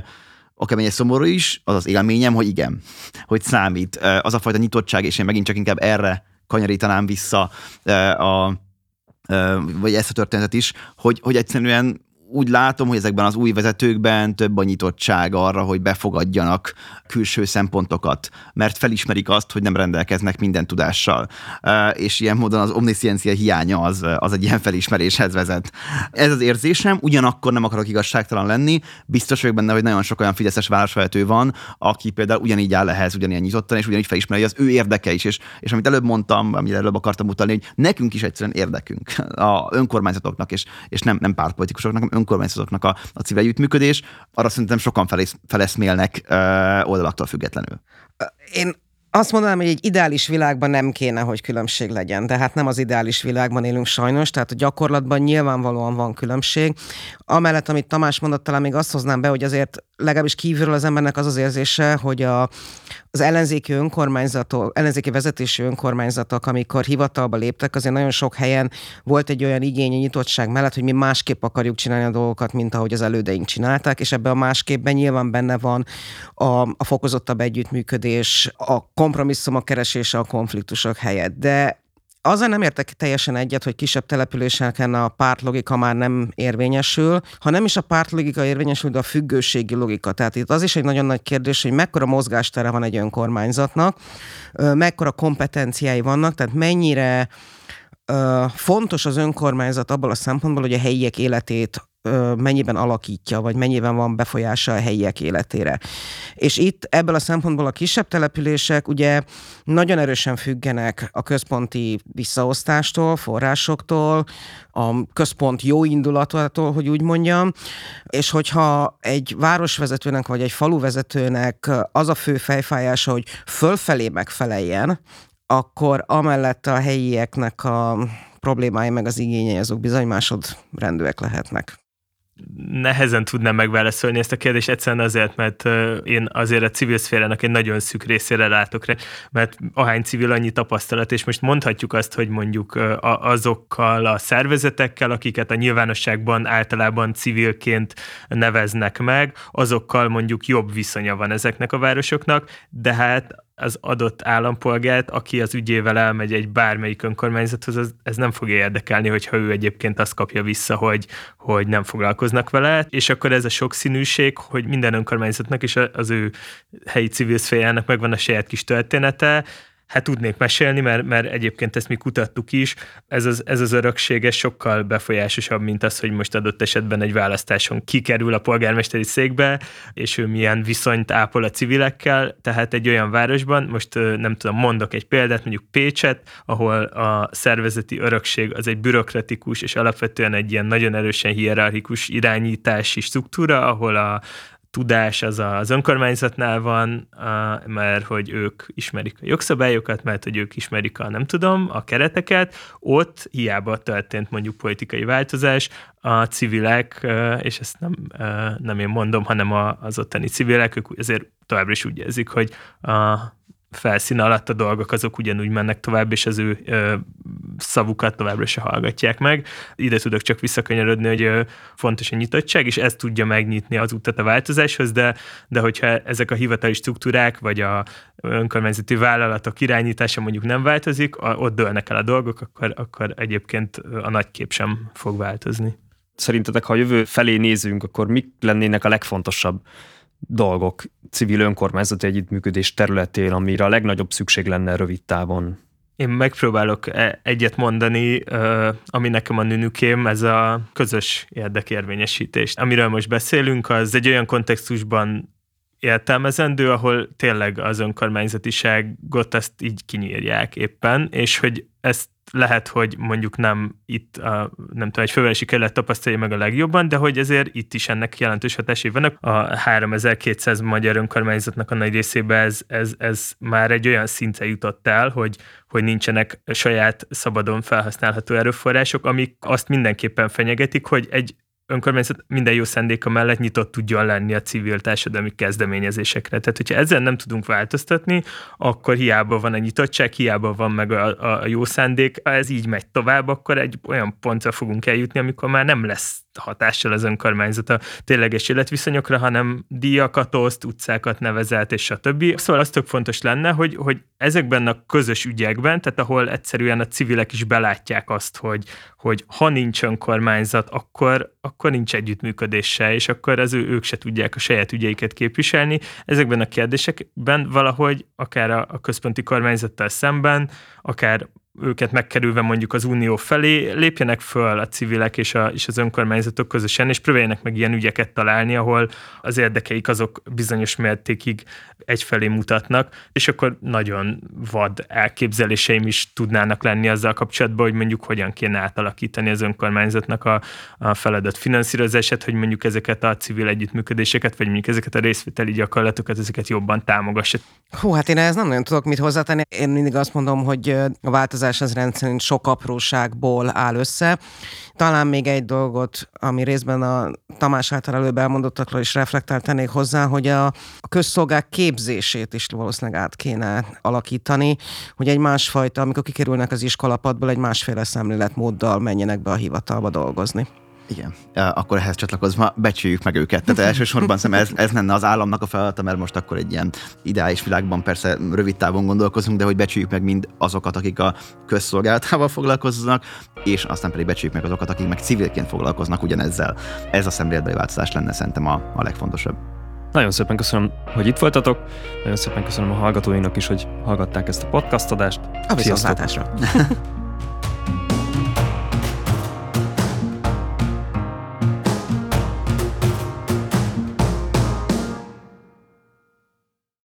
akármilyen szomorú is, az az élményem, hogy igen, hogy számít. Az a fajta nyitottság, és én megint csak inkább erre kanyarítanám vissza a, vagy ezt a történetet is, hogy, hogy egyszerűen úgy látom, hogy ezekben az új vezetőkben több a nyitottság arra, hogy befogadjanak külső szempontokat, mert felismerik azt, hogy nem rendelkeznek minden tudással. És ilyen módon az omnisciencia hiánya az, az egy ilyen felismeréshez vezet. Ez az érzésem, ugyanakkor nem akarok igazságtalan lenni, biztos vagyok benne, hogy nagyon sok olyan fideszes városvezető van, aki például ugyanígy áll ehhez, ugyanilyen nyitottan, és ugyanígy felismeri, hogy az ő érdeke is. És, és amit előbb mondtam, amit előbb akartam utalni, hogy nekünk is egyszerűen érdekünk a önkormányzatoknak, és, és nem, nem pártpolitikusoknak, önkormányzatoknak a, a civil együttműködés, arra szerintem sokan felesz, feleszmélnek ö, oldalaktól függetlenül. Én azt mondanám, hogy egy ideális világban nem kéne, hogy különbség legyen, de hát nem az ideális világban élünk sajnos, tehát a gyakorlatban nyilvánvalóan van különbség. Amellett, amit Tamás mondott, talán még azt hoznám be, hogy azért legalábbis kívülről az embernek az az érzése, hogy a, az ellenzéki önkormányzatok, ellenzéki vezetési önkormányzatok, amikor hivatalba léptek, azért nagyon sok helyen volt egy olyan igény a nyitottság mellett, hogy mi másképp akarjuk csinálni a dolgokat, mint ahogy az elődeink csinálták, és ebben a másképpen nyilván benne van a, a fokozottabb együttműködés, a kompromisszumok keresése a konfliktusok helyett. De azzal nem értek teljesen egyet, hogy kisebb településeken a pártlogika már nem érvényesül, ha nem is a pártlogika érvényesül, de a függőségi logika. Tehát itt az is egy nagyon nagy kérdés, hogy mekkora mozgástere van egy önkormányzatnak, mekkora kompetenciái vannak, tehát mennyire fontos az önkormányzat abból a szempontból, hogy a helyiek életét mennyiben alakítja, vagy mennyiben van befolyása a helyiek életére. És itt ebből a szempontból a kisebb települések ugye nagyon erősen függenek a központi visszaosztástól, forrásoktól, a központ jó indulatától, hogy úgy mondjam, és hogyha egy városvezetőnek vagy egy faluvezetőnek az a fő fejfájása, hogy fölfelé megfeleljen, akkor amellett a helyieknek a problémái meg az igényei azok bizony másodrendűek lehetnek. Nehezen tudnám megválaszolni ezt a kérdést, egyszerűen azért, mert én azért a civil szférának egy nagyon szűk részére látok rá, mert ahány civil annyi tapasztalat, és most mondhatjuk azt, hogy mondjuk azokkal a szervezetekkel, akiket a nyilvánosságban általában civilként neveznek meg, azokkal mondjuk jobb viszonya van ezeknek a városoknak, de hát az adott állampolgárt, aki az ügyével elmegy egy bármelyik önkormányzathoz, az, ez nem fogja érdekelni, hogyha ő egyébként azt kapja vissza, hogy, hogy nem foglalkoznak vele, és akkor ez a sokszínűség, hogy minden önkormányzatnak és az ő helyi civil szférának megvan a saját kis története, hát tudnék mesélni, mert, mert egyébként ezt mi kutattuk is, ez az, ez az öröksége sokkal befolyásosabb, mint az, hogy most adott esetben egy választáson kikerül a polgármesteri székbe, és ő milyen viszonyt ápol a civilekkel, tehát egy olyan városban, most nem tudom, mondok egy példát, mondjuk Pécset, ahol a szervezeti örökség az egy bürokratikus és alapvetően egy ilyen nagyon erősen hierarchikus irányítási struktúra, ahol a, tudás az az önkormányzatnál van, mert hogy ők ismerik a jogszabályokat, mert hogy ők ismerik a nem tudom, a kereteket, ott hiába történt mondjuk politikai változás, a civilek, és ezt nem, nem én mondom, hanem az ottani civilek, ők azért továbbra is úgy érzik, hogy felszín alatt a dolgok azok ugyanúgy mennek tovább, és az ő ö, szavukat továbbra se hallgatják meg. Ide tudok csak visszakanyarodni, hogy ö, fontos a nyitottság, és ez tudja megnyitni az utat a változáshoz, de, de hogyha ezek a hivatali struktúrák, vagy a önkormányzati vállalatok irányítása mondjuk nem változik, a, ott dőlnek el a dolgok, akkor, akkor egyébként a nagy kép sem fog változni. Szerintetek, ha a jövő felé nézünk, akkor mik lennének a legfontosabb dolgok civil önkormányzati együttműködés területén, amire a legnagyobb szükség lenne rövid távon? Én megpróbálok e- egyet mondani, ami nekem a nünükém, ez a közös érdekérvényesítés. Amiről most beszélünk, az egy olyan kontextusban értelmezendő, ahol tényleg az önkormányzatiságot ezt így kinyírják éppen, és hogy ezt lehet, hogy mondjuk nem itt a, nem tudom, egy fővárosi kerület tapasztalja meg a legjobban, de hogy ezért itt is ennek jelentős hatásai vannak. A 3200 magyar önkormányzatnak a nagy részében ez, ez, ez már egy olyan szintre jutott el, hogy, hogy nincsenek saját szabadon felhasználható erőforrások, amik azt mindenképpen fenyegetik, hogy egy önkormányzat minden jó szendéka mellett nyitott tudjon lenni a civil társadalmi kezdeményezésekre. Tehát, hogyha ezzel nem tudunk változtatni, akkor hiába van a nyitottság, hiába van meg a, a jó szándék, ha ez így megy tovább, akkor egy olyan pontra fogunk eljutni, amikor már nem lesz hatással az önkormányzat a tényleges életviszonyokra, hanem díjakat oszt, utcákat nevezelt, és stb. Szóval az tök fontos lenne, hogy, hogy ezekben a közös ügyekben, tehát ahol egyszerűen a civilek is belátják azt, hogy, hogy ha nincs önkormányzat, akkor, akkor nincs együttműködés se, és akkor az ő, ők se tudják a saját ügyeiket képviselni. Ezekben a kérdésekben valahogy akár a, a központi kormányzattal szemben, akár őket megkerülve mondjuk az unió felé, lépjenek föl a civilek és, a, és az önkormányzatok közösen, és próbáljanak meg ilyen ügyeket találni, ahol az érdekeik azok bizonyos mértékig egyfelé mutatnak, és akkor nagyon vad elképzeléseim is tudnának lenni azzal kapcsolatban, hogy mondjuk hogyan kéne átalakítani az önkormányzatnak a, a feladat finanszírozását, hogy mondjuk ezeket a civil együttműködéseket, vagy mondjuk ezeket a részvételi gyakorlatokat, ezeket jobban támogassa. Hú, hát én ehhez nem nagyon tudok mit hozzátenni. Én mindig azt mondom, hogy a változás az rendszerint sok apróságból áll össze. Talán még egy dolgot, ami részben a Tamás által előbb elmondottakról is reflektáltanék hozzá, hogy a, a közszolgák képzését is valószínűleg át kéne alakítani, hogy egy másfajta, amikor kikerülnek az iskolapadból, egy másféle szemléletmóddal menjenek be a hivatalba dolgozni. Igen, akkor ehhez csatlakozva becsüljük meg őket. Tehát elsősorban szerintem ez, ez lenne az államnak a feladata, mert most akkor egy ilyen ideális világban persze rövid távon gondolkozunk, de hogy becsüljük meg mind azokat, akik a közszolgálatával foglalkoznak, és aztán pedig becsüljük meg azokat, akik meg civilként foglalkoznak ugyanezzel. Ez a szemléletbeli változás lenne szerintem a, a legfontosabb. Nagyon szépen köszönöm, hogy itt voltatok. Nagyon szépen köszönöm a hallgatóinak is, hogy hallgatták ezt a podcast adást. A viszontlátásra. (laughs)